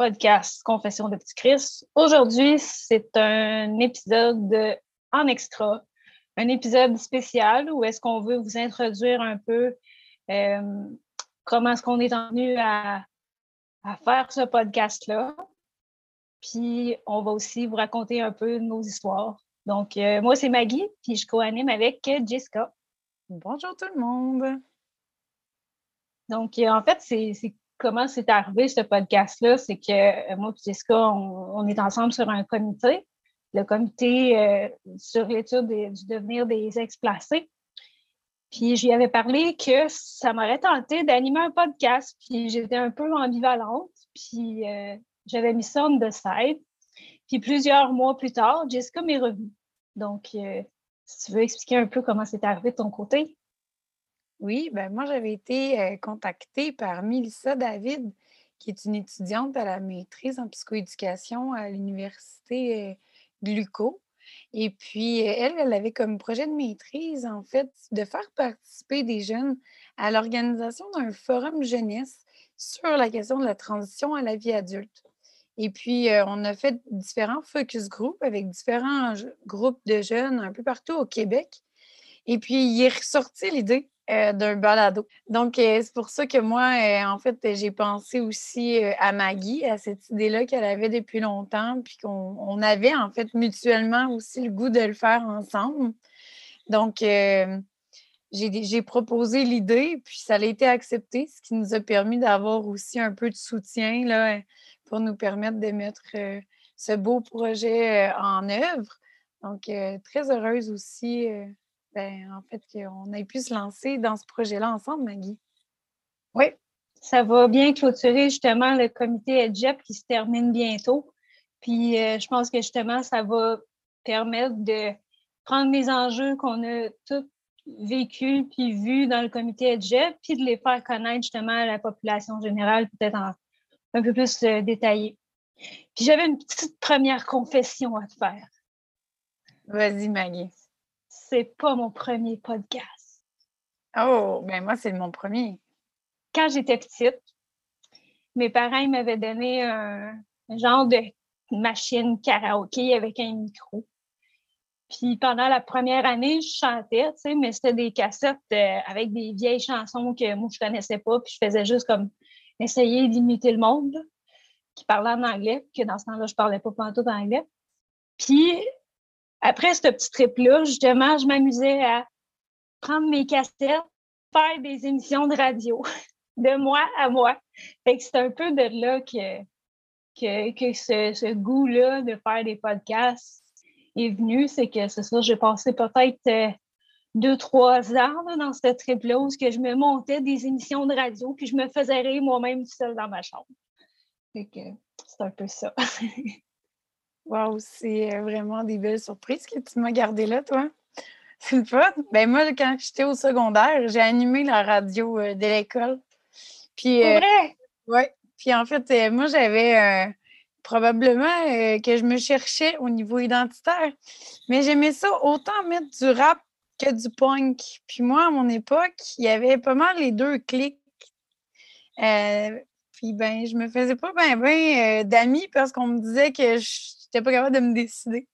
podcast Confession de Petit Chris. Aujourd'hui, c'est un épisode en extra, un épisode spécial où est-ce qu'on veut vous introduire un peu euh, comment est-ce qu'on est venu à, à faire ce podcast-là. Puis, on va aussi vous raconter un peu nos histoires. Donc, euh, moi, c'est Maggie, puis je co-anime avec Jessica. Bonjour tout le monde. Donc, euh, en fait, c'est comment c'est arrivé ce podcast-là. C'est que euh, moi et Jessica, on, est ensemble sur un comité, le comité sur l'étude du devenir des ex-placés. Puis, je lui avais parlé que ça m'aurait tenté d'animer un podcast. Puis, j'étais un peu ambivalente. Puis, j'avais mis ça de side. Puis plusieurs mois plus tard, Jessica m'est revenue. Donc, euh, si tu veux expliquer un peu comment c'est arrivé de ton côté. Oui, ben moi, j'avais été euh, contactée par Melissa David, qui est une étudiante à la maîtrise en psychoéducation à l'université euh, Gluco. Et puis, elle, elle avait comme projet de maîtrise, en fait, de faire participer des jeunes à l'organisation d'un forum jeunesse sur la question de la transition à la vie adulte. Et puis, euh, on a fait différents focus groups avec différents groupes de jeunes un peu partout au Québec. Et puis, il est ressorti l'idée euh, d'un balado. Donc, euh, c'est pour ça que moi, en fait, j'ai pensé aussi à Maggie, à cette idée-là qu'elle avait depuis longtemps, puis qu'on avait, en fait, mutuellement aussi le goût de le faire ensemble. Donc, j'ai proposé l'idée, puis ça a été accepté, ce qui nous a permis d'avoir aussi un peu de soutien là, pour nous permettre de mettre euh, ce beau projet euh, en œuvre. Donc, euh, très heureuse aussi, ben, en fait, qu'on ait pu se lancer dans ce projet-là ensemble, Maggie. Oui, ça va bien clôturer justement le comité EDGEP qui se termine bientôt. Puis, je pense que justement, ça va permettre de prendre les enjeux qu'on a tous vécus puis vus dans le comité EDGEP, puis de les faire connaître justement à la population générale, peut-être en un peu plus euh, détaillé. Puis j'avais une petite première confession à te faire. Vas-y, Maggie. C'est pas mon premier podcast. Oh, ben moi, c'est mon premier. Quand j'étais petite, mes parents m'avaient donné un, genre de machine karaoké avec un micro. Puis pendant la première année, je chantais, tu sais, mais c'était des cassettes euh, avec des vieilles chansons que moi, je connaissais pas. Puis je faisais juste comme essayer d'imiter le monde qui parlait en anglais, que dans ce temps-là, je parlais pas tout anglais. Puis, après ce petit trip-là, justement, je m'amusais à prendre mes cassettes, faire des émissions de radio, de moi à moi. Fait que c'est un peu de là que, que, ce, goût-là de faire des podcasts est venu. C'est que c'est ça, j'ai passé peut-être euh, deux, trois ans dans cette trip-là où je me montais des émissions de radio puis je me faisais rire moi-même seule dans ma chambre. c'est un peu ça. wow, c'est euh, vraiment des belles surprises que tu m'as gardé là, toi. C'est le fun. Ben moi, quand j'étais au secondaire, j'ai animé la radio euh, de l'école. Puis, euh, vrai? Oui. Puis en fait, moi, j'avais probablement que je me cherchais au niveau identitaire. Mais j'aimais ça autant mettre du rap que du punk. Puis moi, à mon époque, il y avait pas mal les deux clics. Euh, puis ben, je me faisais pas bien ben, euh, d'amis parce qu'on me disait que je n'étais pas capable de me décider.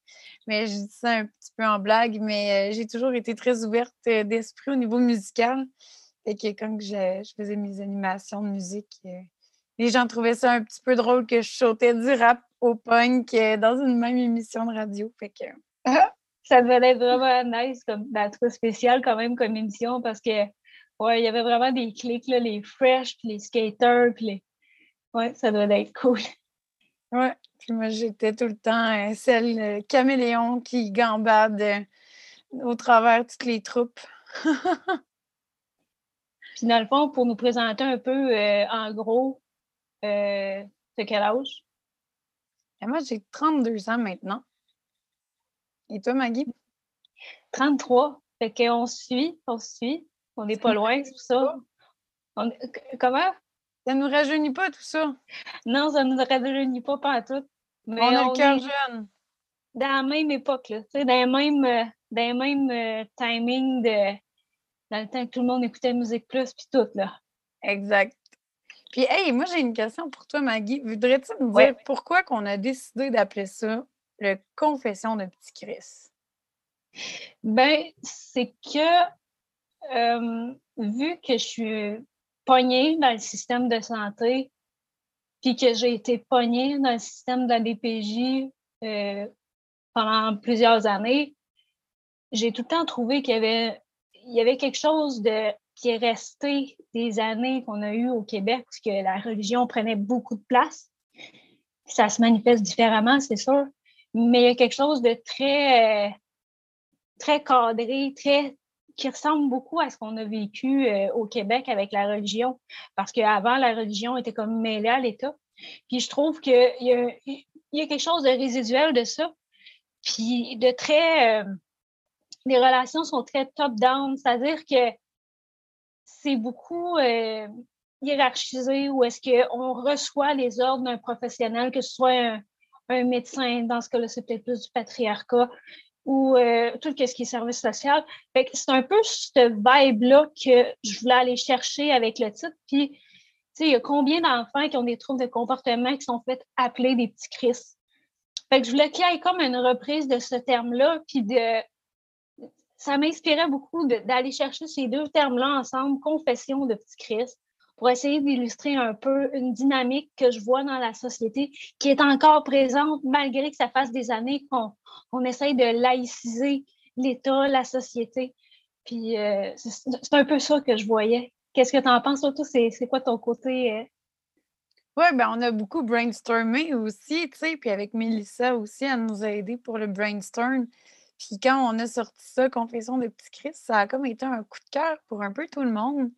Mais je dis ça un petit peu en blague, mais euh, j'ai toujours été très ouverte d'esprit au niveau musical. Et que quand je, faisais mes animations de musique, les gens trouvaient ça un petit peu drôle que je sautais du rap au punk dans une même émission de radio. Fait que. ça devait être vraiment nice, comme spécial quand même comme émission parce que ouais, il y avait vraiment des clics, là, les fresh, puis les skaters, puis les. Ouais, ça devait être cool. Ouais, puis moi j'étais tout le temps euh, celle euh, caméléon qui gambade euh, au travers toutes les troupes. puis dans le fond, pour nous présenter un peu en gros, de quel âge? Et moi j'ai 32 ans maintenant. Et toi, Maggie? 33. Fait qu'on suit, on suit. On n'est pas loin, c'est pour ça. Comment? Ça ne nous rajeunit pas, tout ça. Non, ça ne nous rajeunit pas, pas à tout. Mais on a le cœur jeune. Dans la même époque, là. dans le même, euh, dans euh, timing de. Dans le temps que tout le monde écoutait Musique Plus, puis tout, là. Exact. Puis, hey, moi, j'ai une question pour toi, Maggie. Voudrais-tu me dire pourquoi qu'on a décidé d'appeler ça le Confession de Petit Chris? Ben, c'est que, euh, vu que je suis pognée dans le système de santé, puis que j'ai été pognée dans le système de la DPJ euh, pendant plusieurs années, j'ai tout le temps trouvé qu'il y avait, quelque chose qui est resté des années qu'on a eues au Québec, parce que la religion prenait beaucoup de place. Ça se manifeste différemment, c'est sûr, mais il y a quelque chose de très, euh, très cadré, très qui ressemble beaucoup à ce qu'on a vécu euh, au Québec avec la religion, parce qu'avant, la religion était comme mêlée à l'État. Puis je trouve qu'il y, a, y a quelque chose de résiduel de ça, puis de très... Euh, les relations sont très top-down, c'est-à-dire que c'est beaucoup euh, hiérarchisé ou est-ce qu'on reçoit les ordres d'un professionnel, que ce soit un médecin, dans ce cas-là, c'est peut-être plus du patriarcat, ou euh, tout ce qui est service social. c'est un peu cette vibe-là que je voulais aller chercher avec le titre. Puis, il y a combien d'enfants qui ont des troubles de comportement qui sont faits appeler des petits Chris? Je voulais qu'il y ait comme une reprise de ce terme-là, puis de... Ça m'inspirait beaucoup d'aller chercher ces deux termes-là ensemble, confession de petits Chris, pour essayer d'illustrer un peu une dynamique que je vois dans la société qui est encore présente malgré que ça fasse des années qu'on on essaye de laïciser l'État, la société. Puis euh, c'est un peu ça que je voyais. Qu'est-ce que tu en penses, surtout? C'est quoi ton côté? Euh? Oui, ben on a beaucoup brainstormé aussi, tu sais, puis avec Melissa aussi, elle nous a aidé pour le brainstorm. Puis quand on a sorti ça, Confession de Petit Christ, ça a comme été un coup de cœur pour un peu tout le monde.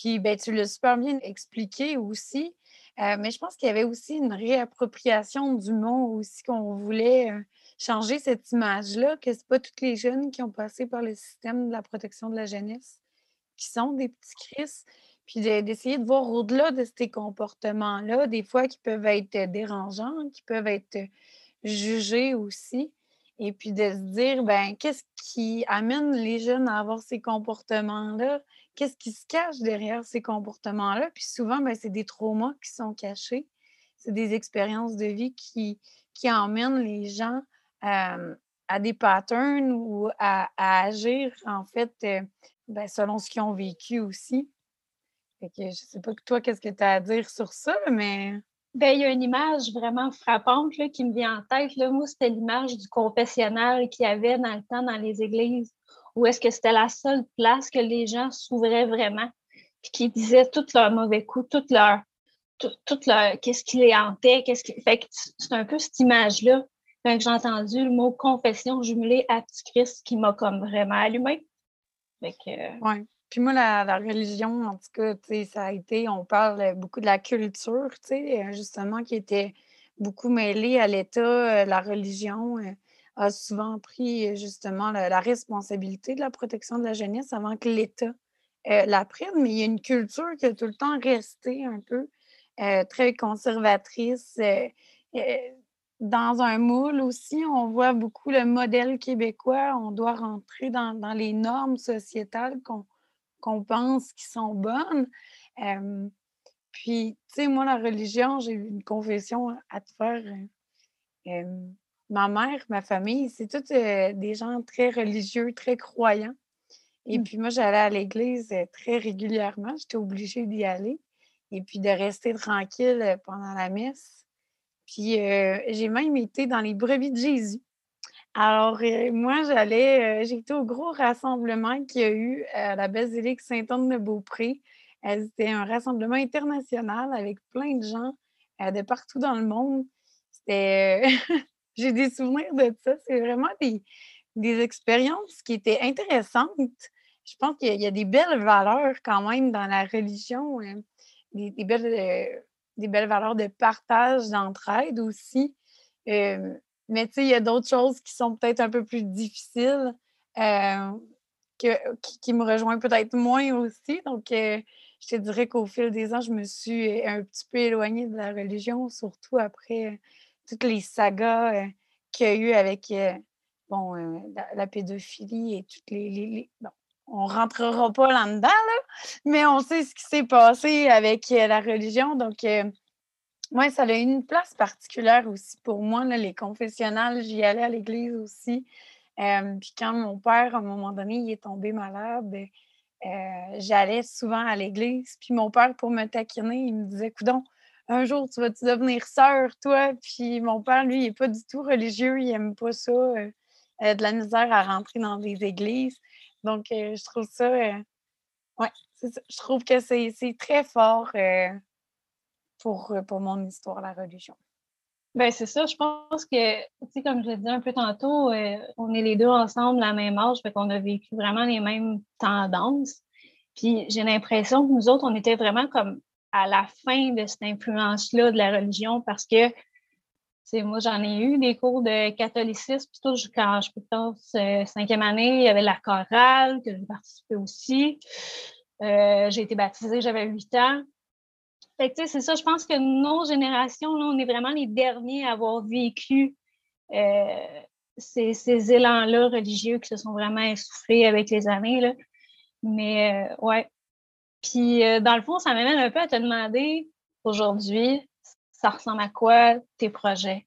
Puis ben, tu l'as super bien expliqué aussi. Euh, mais je pense qu'il y avait aussi une réappropriation du mot aussi qu'on voulait changer cette image-là, que ce pas toutes les jeunes qui ont passé par le système de la protection de la jeunesse qui sont des petits Chris, puis d'essayer de voir au-delà de ces comportements-là, des fois qui peuvent être dérangeants, qui peuvent être jugés aussi, et puis de se dire, ben qu'est-ce qui amène les jeunes à avoir ces comportements-là? Qu'est-ce qui se cache derrière ces comportements-là? Puis souvent, ben, c'est des traumas qui sont cachés. C'est des expériences de vie qui, qui emmènent les gens à des patterns ou à, agir, en fait, euh, ben, selon ce qu'ils ont vécu aussi. Fait que je sais pas que toi, qu'est-ce que tu as à dire sur ça, mais. Ben, il y a une image vraiment frappante là, qui me vient en tête. Moi, c'était l'image du confessionnal qu'il y avait dans le temps dans les églises, où est-ce que c'était la seule place que les gens s'ouvraient vraiment, puis qui disaient tous leurs mauvais coups, tout leur, tout, leur, qu'est-ce qui les hantait, qu'est-ce. Fait que c'est un peu cette image-là quand j'ai entendu le mot confession jumelé à Petit Christ qui m'a comme vraiment allumé. Oui. Puis moi, la, religion, en tout cas, ça a été, on parle beaucoup de la culture, justement, qui était beaucoup mêlée à l'État. Euh, la religion euh, a souvent pris justement la, responsabilité de la protection de la jeunesse avant que l'État euh, la prenne. Mais il y a une culture qui a tout le temps resté un peu très conservatrice dans un moule aussi, on voit beaucoup le modèle québécois. On doit rentrer dans, les normes sociétales qu'on pense qui sont bonnes. puis, tu sais, moi, la religion, j'ai une confession à te faire. Ma mère, ma famille, c'est toutes des gens très religieux, très croyants. Et mmh. puis moi, j'allais à l'église très régulièrement. J'étais obligée d'y aller. Et puis de rester tranquille pendant la messe. Puis euh, j'ai même été dans les brebis de Jésus. Alors, euh, moi, j'allais, j'ai été au gros rassemblement qu'il y a eu à la basilique Saint-Anne-de-Beaupré. C'était un rassemblement international avec plein de gens de partout dans le monde. C'était. j'ai des souvenirs de ça. C'est vraiment des, des expériences qui étaient intéressantes. Je pense qu'il y, a des belles valeurs quand même dans la religion, des, des, belles des belles valeurs de partage, d'entraide aussi. Euh, mais tu sais, il y a d'autres choses qui sont peut-être un peu plus difficiles, euh, que, qui, me rejoignent peut-être moins aussi. Donc, euh, je te dirais qu'au fil des ans, je me suis un petit peu éloignée de la religion, surtout après toutes les sagas qu'il y a eu avec bon, la, pédophilie et toutes les. bon, on rentrera pas là-dedans, mais on sait ce qui s'est passé avec euh, la religion. Donc, euh, moi, ça a eu une place particulière aussi pour moi, les confessionnals. J'y allais à l'église aussi. puis quand mon père, à un moment donné, il est tombé malade, j'allais souvent à l'église. Puis mon père, pour me taquiner, il me disait Coudon, un jour, tu vas-tu devenir sœur, toi? Puis mon père, lui, il n'est pas du tout religieux, il n'aime pas ça, de la misère à rentrer dans des églises. Donc, je trouve ça, ouais, je trouve que c'est très fort pour, pour mon histoire, la religion. Ben c'est ça, je pense que, tu sais, comme je l'ai dit un peu tantôt, on est les deux ensemble la même âge, fait qu'on a vécu vraiment les mêmes tendances. Puis j'ai l'impression que nous autres, on était vraiment comme à la fin de cette influence-là de la religion parce que moi, j'en ai eu des cours de catholicisme. Tout, quand je pense euh, cinquième année, il y avait la chorale que j'ai participé aussi. Euh, j'ai été baptisée, j'avais huit ans. Fait que, c'est ça, je pense que nos générations, là, on est vraiment les derniers à avoir vécu euh, ces, ces élans-là religieux qui se sont vraiment essoufflés avec les années. Là. Mais ouais. Puis dans le fond, ça m'amène un peu à te demander aujourd'hui, ça ressemble à quoi tes projets?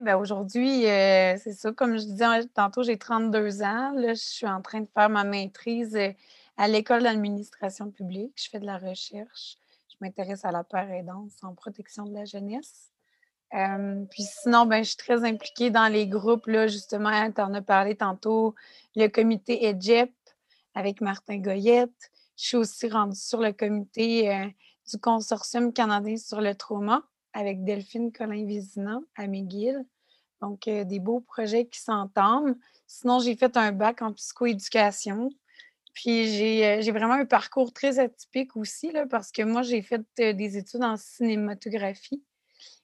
Ben aujourd'hui, euh, c'est ça, comme je disais tantôt, j'ai 32 ans. Là, je suis en train de faire ma maîtrise euh, à l'école d'administration publique. Je fais de la recherche. Je m'intéresse à la aidance en protection de la jeunesse. Euh, puis sinon, ben, je suis très impliquée dans les groupes, là, justement, tu en as parlé tantôt, le comité EGEP avec Martin Goyette. Je suis aussi rendue sur le comité du Consortium canadien sur le trauma avec Delphine Colin-Vézina à McGill. Donc, euh, des beaux projets qui s'entament. Sinon, j'ai fait un bac en psychoéducation. Puis, euh, j'ai vraiment un parcours très atypique aussi, là, parce que moi, j'ai fait euh, des études en cinématographie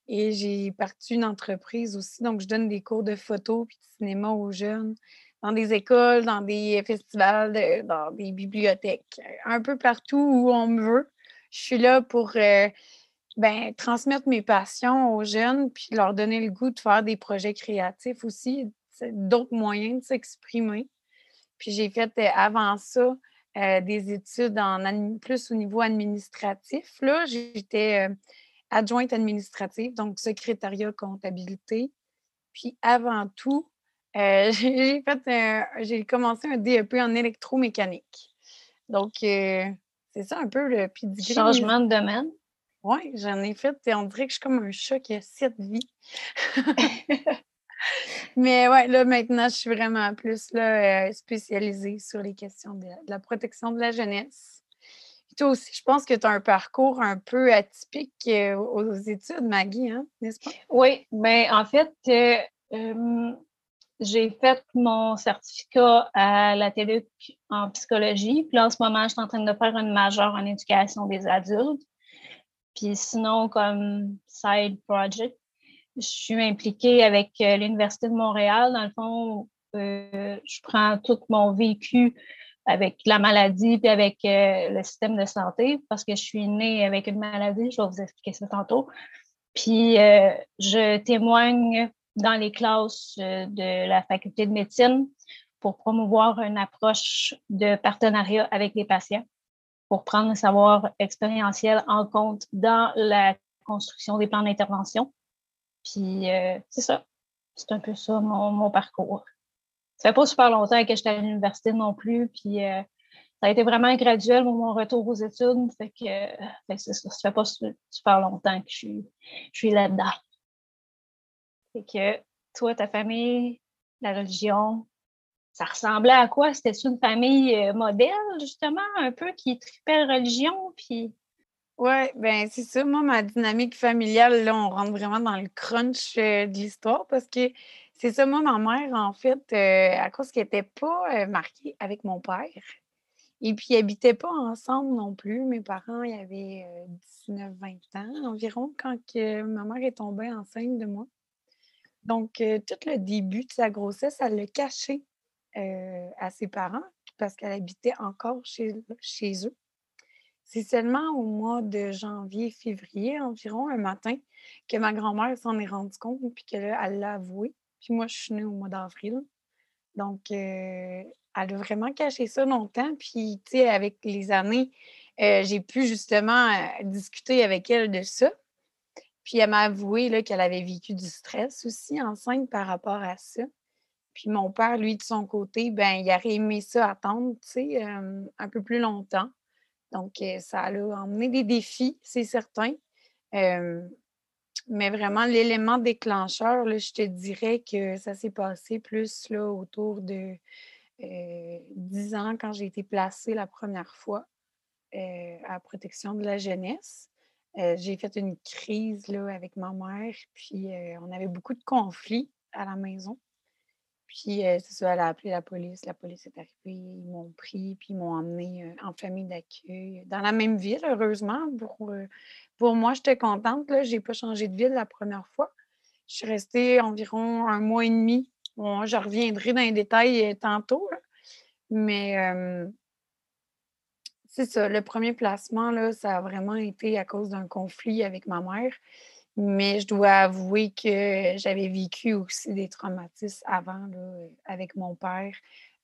et j'ai parti une entreprise aussi. Donc, je donne des cours de photo puis de cinéma aux jeunes dans des écoles, dans des festivals, dans des bibliothèques, un peu partout où on me veut. Je suis là pour ben, transmettre mes passions aux jeunes, puis leur donner le goût de faire des projets créatifs aussi, d'autres moyens de s'exprimer. Puis j'ai fait euh, avant ça euh, des études en plus au niveau administratif. Là, j'étais euh, adjointe administrative, donc secrétariat comptabilité. Puis avant tout, j'ai fait j'ai commencé un DEP en électromécanique. Donc, c'est ça un peu le Changement de domaine? Oui, j'en ai fait. On dirait que je suis comme un chat qui a sept vies. Mais ouais, là, maintenant, je suis vraiment plus là, euh, spécialisée sur les questions de, la protection de la jeunesse. toi aussi, je pense que tu as un parcours un peu atypique euh, aux études, Maggie, hein, n'est-ce pas? Oui, mais en fait, euh, j'ai fait mon certificat à la TELUC en psychologie. Puis là, en ce moment, je suis en train de faire une majeure en éducation des adultes. Puis sinon, comme side project, je suis impliquée avec euh, l'Université de Montréal. Dans le fond, euh, je prends tout mon vécu avec la maladie puis avec euh, le système de santé parce que je suis née avec une maladie. Je vais vous expliquer ça tantôt. Puis je témoigne dans les classes de la faculté de médecine pour promouvoir une approche de partenariat avec les patients pour prendre le savoir expérientiel en compte dans la construction des plans d'intervention. Puis euh, c'est ça. C'est un peu ça mon, parcours. Ça fait pas super longtemps que j'étais à l'université non plus. Puis euh, ça a été vraiment graduel mon retour aux études. Fait que, c'est ça. Ça fait pas super longtemps que je suis là-dedans. Que toi, ta famille, la religion, ça ressemblait à quoi? C'était une famille euh, modèle, justement, un peu, qui tripait religion, puis... Oui, ben c'est ça. Moi, ma dynamique familiale, là, on rentre vraiment dans le crunch euh, de l'histoire parce que c'est ça, moi, ma mère, en fait, euh, à cause qu'elle n'était pas mariée avec mon père, et puis ils n'habitaient pas ensemble non plus. Mes parents, ils avaient 19-20 ans environ quand que ma mère est tombée enceinte de moi. Donc, tout le début de sa grossesse, elle l'a caché euh, à ses parents parce qu'elle habitait encore chez, eux. C'est seulement au mois de janvier, février environ, un matin, que ma grand-mère s'en est rendue compte puis qu'elle l'a avoué. Puis moi, je suis née au mois d'avril. Donc, elle a vraiment caché ça longtemps. Puis, tu sais, avec les années, j'ai pu justement discuter avec elle de ça. Puis, elle m'a avoué qu'elle avait vécu du stress aussi enceinte par rapport à ça. Puis mon père, lui, de son côté, ben, il aurait aimé ça attendre, tu sais, un peu plus longtemps. Donc, ça a emmené des défis, c'est certain. mais vraiment, l'élément déclencheur, là, je te dirais que ça s'est passé plus là, autour de dix ans quand j'ai été placée la première fois à la protection de la jeunesse. J'ai fait une crise là, avec ma mère, puis on avait beaucoup de conflits à la maison. Puis, c'est ça, elle a appelé la police. La police est arrivée, ils m'ont pris, puis ils m'ont emmené en famille d'accueil dans la même ville, heureusement. Pour, pour moi, j'étais contente. Je n'ai pas changé de ville la première fois. Je suis restée environ un mois et demi. Bon, je reviendrai dans les détails tantôt. Mais le premier placement, ça a vraiment été à cause d'un conflit avec ma mère. Mais je dois avouer que j'avais vécu aussi des traumatismes avant avec mon père.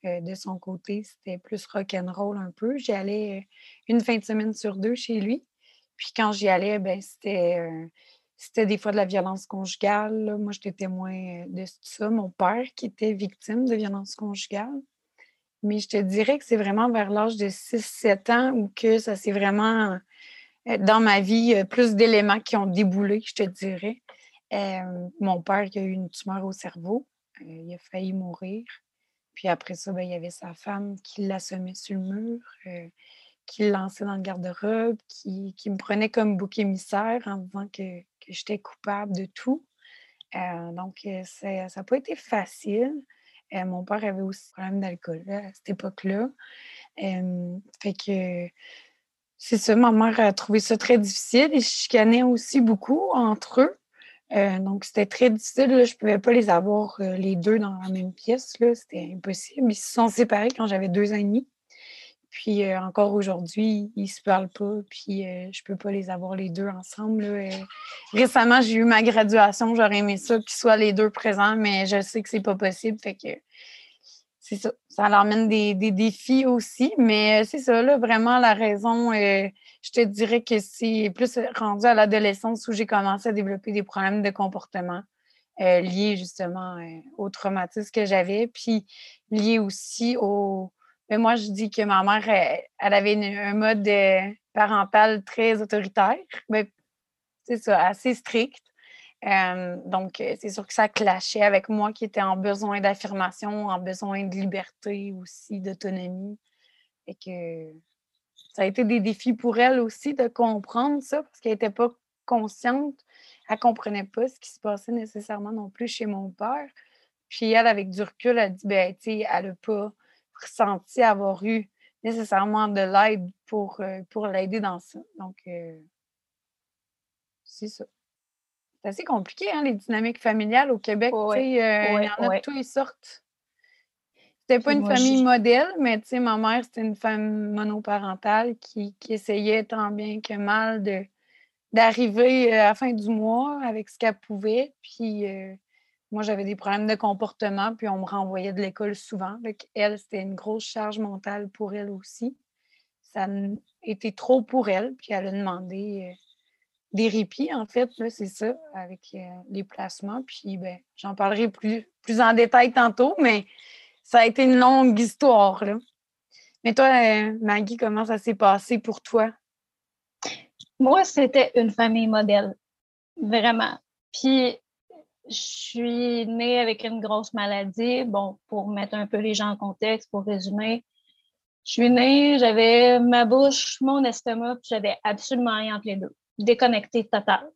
Euh, de son côté, c'était plus rock'n'roll un peu. J'y allais euh, une fin de semaine sur deux chez lui. Puis quand j'y allais, ben, c'était, euh, c'était des fois de la violence conjugale. Moi, j'étais témoin de ça. Mon père qui était victime de violence conjugale. Mais je te dirais que c'est vraiment vers l'âge de 6-7 ans où que ça s'est vraiment euh, dans ma vie euh, plus d'éléments qui ont déboulé, je te dirais. Euh, mon père qui a eu une tumeur au cerveau, il a failli mourir. Puis après ça, ben, il y avait sa femme qui l'assommait sur le mur, qui le lançait dans le garde-robe, qui, me prenait comme bouc émissaire en disant que, que j'étais coupable de tout. donc, ça n'a pas été facile. Mon père avait aussi un problème d'alcool à cette époque-là. fait que c'est ça, ma mère a trouvé ça très difficile. Ils chicanaient aussi beaucoup entre eux. Euh, donc, c'était très difficile. Je ne pouvais pas les avoir euh, les deux dans la même pièce. C'était impossible. Ils se sont séparés quand j'avais deux ans et demi. Puis euh, encore aujourd'hui, ils se parlent pas. Puis je ne peux pas les avoir les deux ensemble. récemment, j'ai eu ma graduation. J'aurais aimé ça qu'ils soient les deux présents, mais je sais que c'est pas possible. Fait que c'est ça. Ça leur mène des, défis aussi, mais euh, c'est ça, là, vraiment la raison, euh, je te dirais que c'est plus rendu à l'adolescence où j'ai commencé à développer des problèmes de comportement euh, liés justement au traumatisme que j'avais, puis liés aussi au. Mais moi, je dis que ma mère, elle, avait un mode parental très autoritaire, mais c'est ça, assez strict donc, euh, c'est sûr que ça clashait avec moi qui était en besoin d'affirmation, en besoin de liberté aussi, d'autonomie. Et que ça a été des défis pour elle aussi de comprendre ça parce qu'elle n'était pas consciente. Elle ne comprenait pas ce qui se passait nécessairement non plus chez mon père. Puis elle, avec du recul, elle dit, ben, tu sais, elle n'a pas ressenti avoir eu nécessairement de l'aide pour, euh, pour l'aider dans ça. Donc, euh, c'est ça. C'est assez compliqué, hein, les dynamiques familiales au Québec. Euh, il y en a de toutes les sortes. C'était pas une famille modèle, mais ma mère, c'était une femme monoparentale qui, essayait tant bien que mal de d'arriver à la fin du mois avec ce qu'elle pouvait. Puis euh, moi, j'avais des problèmes de comportement, puis on me renvoyait de l'école souvent. elle, c'était une grosse charge mentale pour elle aussi. Ça était trop pour elle, puis elle a demandé des répits, en fait, c'est ça, avec euh, les placements. Puis, ben, j'en parlerai plus, plus en détail tantôt, mais ça a été une longue histoire, là. Mais toi, euh, Maggie, comment ça s'est passé pour toi? Moi, c'était une famille modèle, vraiment. Puis, je suis née avec une grosse maladie. Bon, pour mettre un peu les gens en contexte, pour résumer, je suis née, j'avais ma bouche, mon estomac, puis j'avais absolument rien entre les deux déconnectée totale.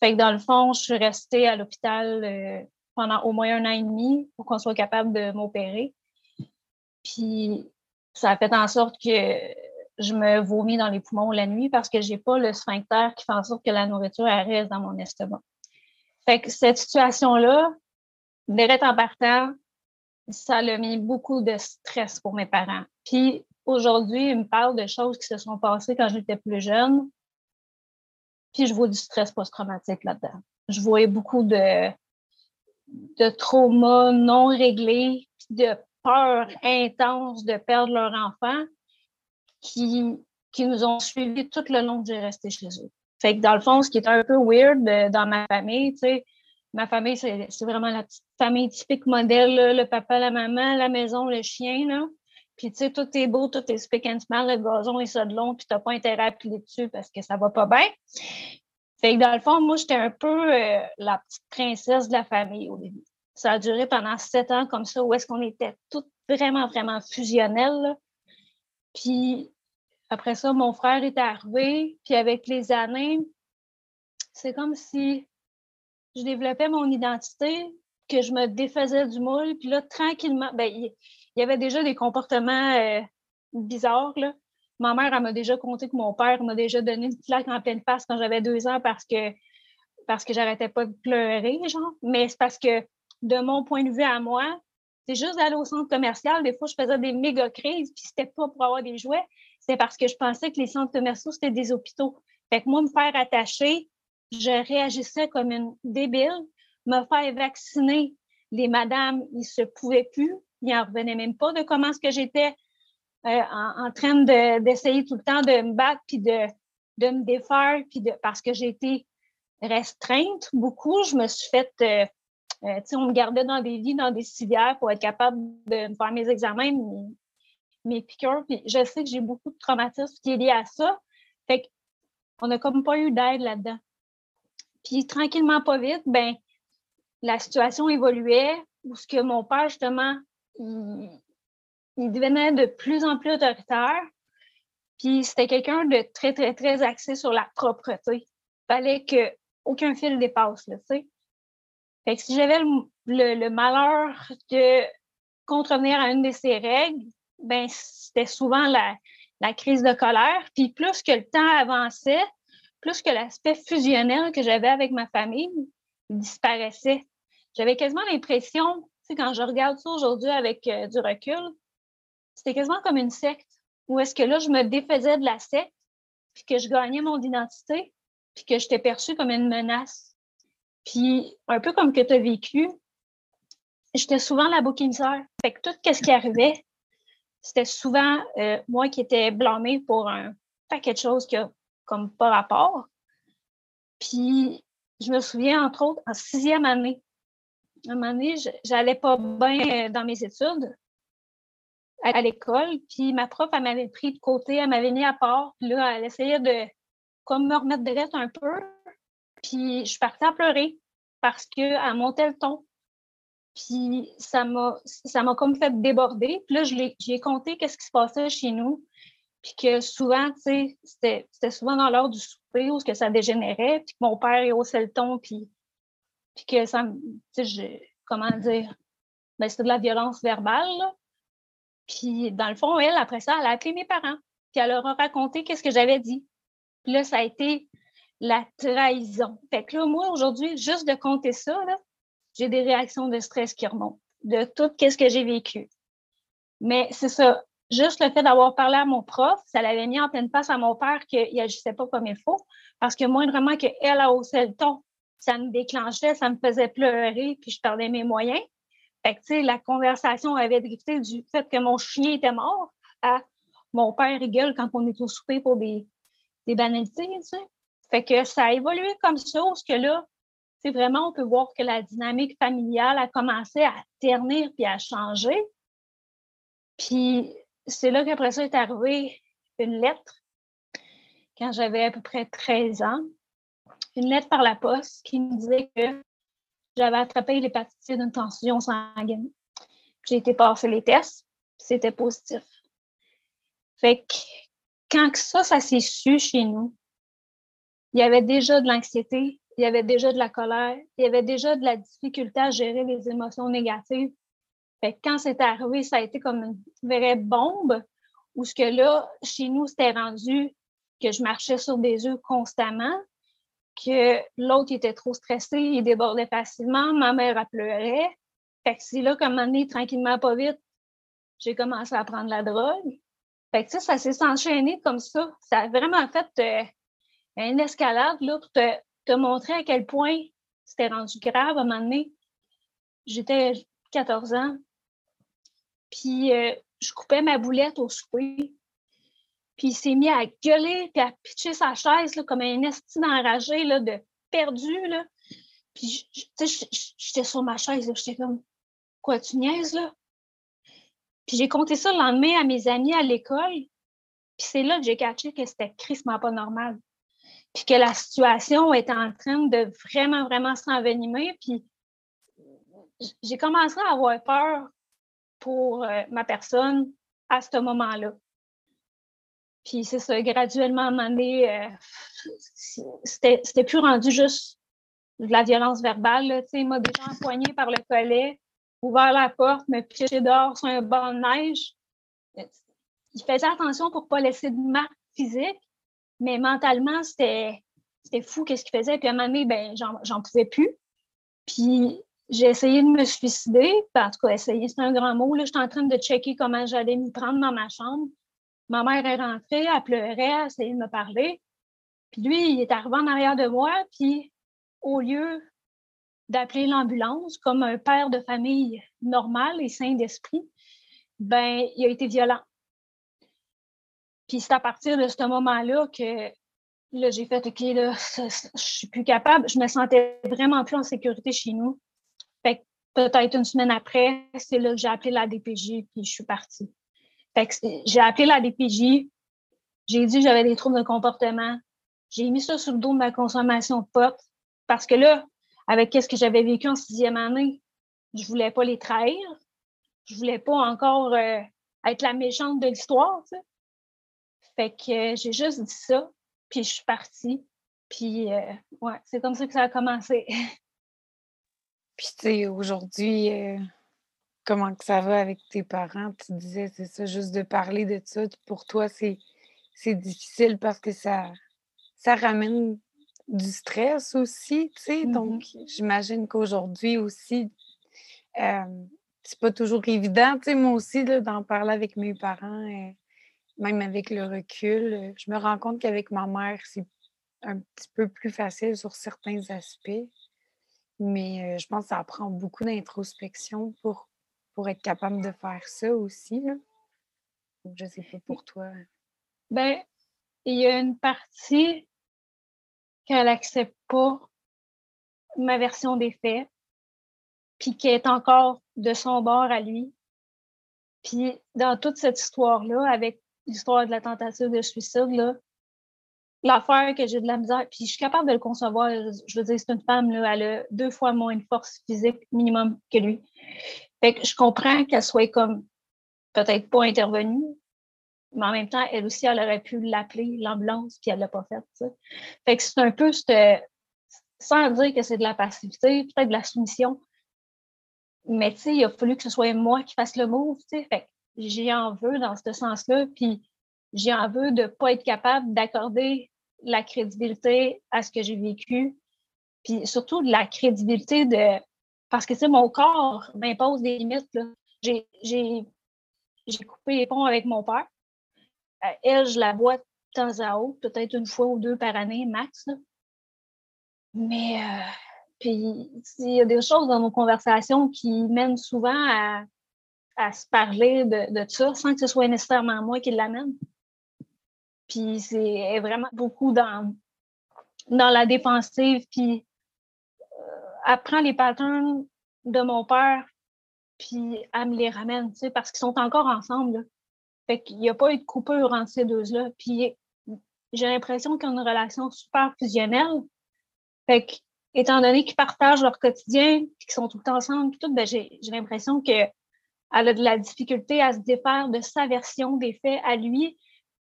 Fait que dans le fond, je suis restée à l'hôpital euh, pendant au moins un an et demi pour qu'on soit capable de m'opérer. Puis ça a fait en sorte que je me vomis dans les poumons la nuit parce que j'ai pas le sphincter qui fait en sorte que la nourriture reste dans mon estomac. Fait que cette situation-là, direct en partant, ça a mis beaucoup de stress pour mes parents. Puis aujourd'hui, ils me parlent de choses qui se sont passées quand j'étais plus jeune, puis je vois du stress post-traumatique là-dedans. Je voyais beaucoup de, de trauma non réglés, de peur intense de perdre leur enfant qui, qui nous ont suivis tout le long que j'ai resté chez eux. Fait que dans le fond, ce qui est un peu weird euh, dans ma famille, tu sais, ma famille, c'est vraiment la petite famille typique modèle, le papa, la maman, la maison, le chien, là. Puis, tu sais, tout est beau, tout est spick and span, le gazon est ça de long, puis t'as pas intérêt à appuyer dessus parce que ça va pas bien. Fait que dans le fond, moi, j'étais un peu euh, la petite princesse de la famille au début. Ça a duré pendant sept ans comme ça, où est-ce qu'on était toutes vraiment, vraiment fusionnelles. Puis après ça, mon frère est arrivé, puis avec les années, c'est comme si je développais mon identité, que je me défaisais du moule, puis là, tranquillement, ben, il y, avait déjà des comportements euh, bizarres, là. Ma mère, elle m'a déjà conté que mon père m'a déjà donné une claque en pleine face quand j'avais deux ans parce que parce que j'arrêtais pas de pleurer, genre. Mais c'est parce que, de mon point de vue à moi, c'est juste d'aller au centre commercial. Des fois, je faisais des méga crises, puis c'était pas pour avoir des jouets, c'est parce que je pensais que les centres commerciaux, c'était des hôpitaux. Fait que moi, me faire attacher, je réagissais comme une débile. Me faire vacciner, les madames, ils se pouvaient plus. Ils n'en revenaient même pas de comment ce que j'étais euh, en, train d'essayer tout le temps de me battre puis de, me défaire puis parce que j'ai été restreinte beaucoup. Je me suis fait, euh, euh, tu sais, on me gardait dans des lits, dans des civières pour être capable de me faire mes examens, mes piqûres. Puis je sais que j'ai beaucoup de traumatisme qui est lié à ça. Fait qu'on n'a comme pas eu d'aide là-dedans. Puis tranquillement, pas vite, ben la situation évoluait où ce que mon père, justement, il devenait de plus en plus autoritaire. Puis c'était quelqu'un de très, très, très axé sur la propreté. Il fallait qu'aucun fil dépasse, là, tu sais. Fait que si j'avais le, malheur de contrevenir à une de ces règles, ben c'était souvent la, crise de colère. Puis plus que le temps avançait, plus que l'aspect fusionnel que j'avais avec ma famille disparaissait. J'avais quasiment l'impression, tu sais, quand je regarde ça aujourd'hui avec euh, du recul, c'était quasiment comme une secte, où est-ce que là, je me défaisais de la secte, puis que je gagnais mon identité, puis que j'étais perçue comme une menace. Puis, un peu comme que tu as vécu, j'étais souvent la bouc Fait que tout ce qui arrivait, c'était souvent euh, moi qui étais blâmée pour un paquet de choses qui comme pas rapport. Puis, je me souviens, entre autres, en sixième année, à un moment donné, j'allais pas bien dans mes études à, l'école. Puis ma prof, elle m'avait pris de côté, elle m'avait mis à part. Puis là, elle essayait de comme me remettre de reste un peu. Puis je partie à pleurer parce qu'elle montait le ton. Puis ça m'a, comme fait déborder. Puis là, j'ai compté qu'est-ce qui se passait chez nous. Puis que souvent, tu sais, c'était, souvent dans l'heure du souper où que ça dégénérait. Puis que mon père il haussait le ton. Puis, puis que ça, tu sais, comment dire, ben, c'était de la violence verbale. Là. Puis, dans le fond, elle, après ça, elle a appelé mes parents. Puis, elle leur a raconté qu'est-ce que j'avais dit. Puis là, ça a été la trahison. Fait que là, moi, aujourd'hui, juste de compter ça, j'ai des réactions de stress qui remontent de tout ce que j'ai vécu. Mais c'est ça. Juste le fait d'avoir parlé à mon prof, ça l'avait mis en pleine face à mon père qu'il n'agissait pas comme il faut. Parce que moindrement qu'elle a haussé le ton, ça me déclenchait, ça me faisait pleurer, puis je perdais mes moyens. Fait que, la conversation avait drifté du fait que mon chien était mort à mon père rigole quand on est au souper pour des, des banalités, tu sais. Fait que ça a évolué comme ça, parce que là, c'est vraiment, on peut voir que la dynamique familiale a commencé à ternir puis à changer. Puis c'est là qu'après ça est arrivé une lettre, quand j'avais à peu près 13 ans, une lettre par la poste qui me disait que j'avais attrapé l'hépatite d'une tension sanguine. J'ai été passer les tests, c'était positif. Fait que quand ça, ça s'est su chez nous, il y avait déjà de l'anxiété, il y avait déjà de la colère, il y avait déjà de la difficulté à gérer les émotions négatives. Fait que quand c'est arrivé, ça a été comme une vraie bombe où ce que là, chez nous, c'était rendu que je marchais sur des œufs constamment que l'autre était trop stressé, il débordait facilement, ma mère a pleuré. Fait que c'est là qu'à un moment donné, tranquillement, pas vite, j'ai commencé à prendre la drogue. Fait que ça, ça s'est enchaîné comme ça. Ça a vraiment fait euh, une escalade là, pour te, te, montrer à quel point c'était rendu grave à un moment donné. j'étais 14 ans. Puis euh, je coupais ma boulette au souper. Puis il s'est mis à gueuler puis à pitcher sa chaise là, comme un esti enragé là, de perdu. Là. Puis j'étais sur ma chaise, j'étais comme Quoi, tu niaises là? Puis j'ai compté ça le lendemain à mes amis à l'école. Puis c'est là que j'ai catché que c'était crissement pas normal. Puis que la situation était en train de vraiment, vraiment s'envenimer. Puis j'ai commencé à avoir peur pour euh, ma personne à ce moment-là. Puis c'est ça, graduellement, à un moment donné, euh, c'était plus rendu juste de la violence verbale. Là, il m'a déjà empoigné par le collet, ouvert la porte, me piché dehors sur un banc de neige. Il faisait attention pour ne pas laisser de marque physique, mais mentalement, c'était fou qu'est-ce qu'il faisait. Puis à un moment donné, ben, j'en pouvais plus. Puis j'ai essayé de me suicider. En tout cas, essayer, c'est un grand mot. Là, j'étais en train de checker comment j'allais m'y prendre dans ma chambre. Ma mère est rentrée, elle pleurait, elle essayait de me parler. Puis lui, il est arrivé en arrière de moi, puis au lieu d'appeler l'ambulance comme un père de famille normal et sain d'esprit, ben, il a été violent. Puis c'est à partir de ce moment-là que là, j'ai fait OK, là, je suis plus capable. Je me sentais vraiment plus en sécurité chez nous. Fait peut-être une semaine après, c'est là que j'ai appelé la DPJ, puis je suis partie. Fait j'ai appelé la DPJ, j'ai dit que j'avais des troubles de comportement. J'ai mis ça sur le dos de ma consommation de potes parce que là, avec ce que j'avais vécu en sixième année, je voulais pas les trahir. Je voulais pas encore euh, être la méchante de l'histoire. Fait que euh, j'ai juste dit ça, puis je suis partie. Puis, euh, ouais, c'est comme ça que ça a commencé. puis, tu sais, aujourd'hui, comment que ça va avec tes parents? Tu disais, c'est ça, juste de parler de ça, pour toi, c'est, c'est difficile parce que ça, ça ramène du stress aussi, tu sais. Mmh donc, j'imagine qu'aujourd'hui aussi, c'est pas toujours évident, tu sais, moi aussi, d'en parler avec mes parents, même avec le recul. je me rends compte qu'avec ma mère, c'est un petit peu plus facile sur certains aspects. Mais je pense que ça prend beaucoup d'introspection pour, pour être capable de faire ça aussi. Là. je sais pas pour toi. Ben, il y a une partie qu'elle n'accepte pas ma version des faits, puis qu'elle est encore de son bord à lui. Puis dans toute cette histoire-là, avec l'histoire de la tentative de suicide, là, l'affaire que j'ai de la misère, puis je suis capable de le concevoir, je veux dire, c'est une femme, là, elle a deux fois moins de force physique minimum que lui. Fait que je comprends qu'elle soit comme peut-être pas intervenue, mais en même temps, elle aussi, elle aurait pu l'appeler, l'ambulance, puis elle l'a pas fait. Fait que c'est un peu, sans dire que c'est de la passivité, peut-être de la soumission, mais tu sais, il a fallu que ce soit moi qui fasse le move, tu sais. Fait que j'y en veux dans ce sens-là, puis j'y en veux de ne pas être capable d'accorder la crédibilité à ce que j'ai vécu, puis surtout de la crédibilité de... Parce que, tu sais, mon corps m'impose des limites, J'ai coupé les ponts avec mon père, euh, elle, je la vois de temps à autre, peut-être une fois ou deux par année, max. Mais euh, puis il y a des choses dans nos conversations qui mènent souvent à, se parler de, ça sans que ce soit nécessairement moi qui l'amène. Puis c'est vraiment beaucoup dans, dans la défensive, puis euh, apprend les patterns de mon père, puis elle me les ramène, tu sais, parce qu'ils sont encore ensemble. Fait qu'il n'y a pas eu de coupure entre ces deux-là. Puis j'ai l'impression qu'ils ont une relation super fusionnelle. Fait que, étant donné qu'ils partagent leur quotidien, qu'ils sont tout le temps ensemble, tout, ben j'ai l'impression qu'elle a de la difficulté à se défaire de sa version des faits à lui,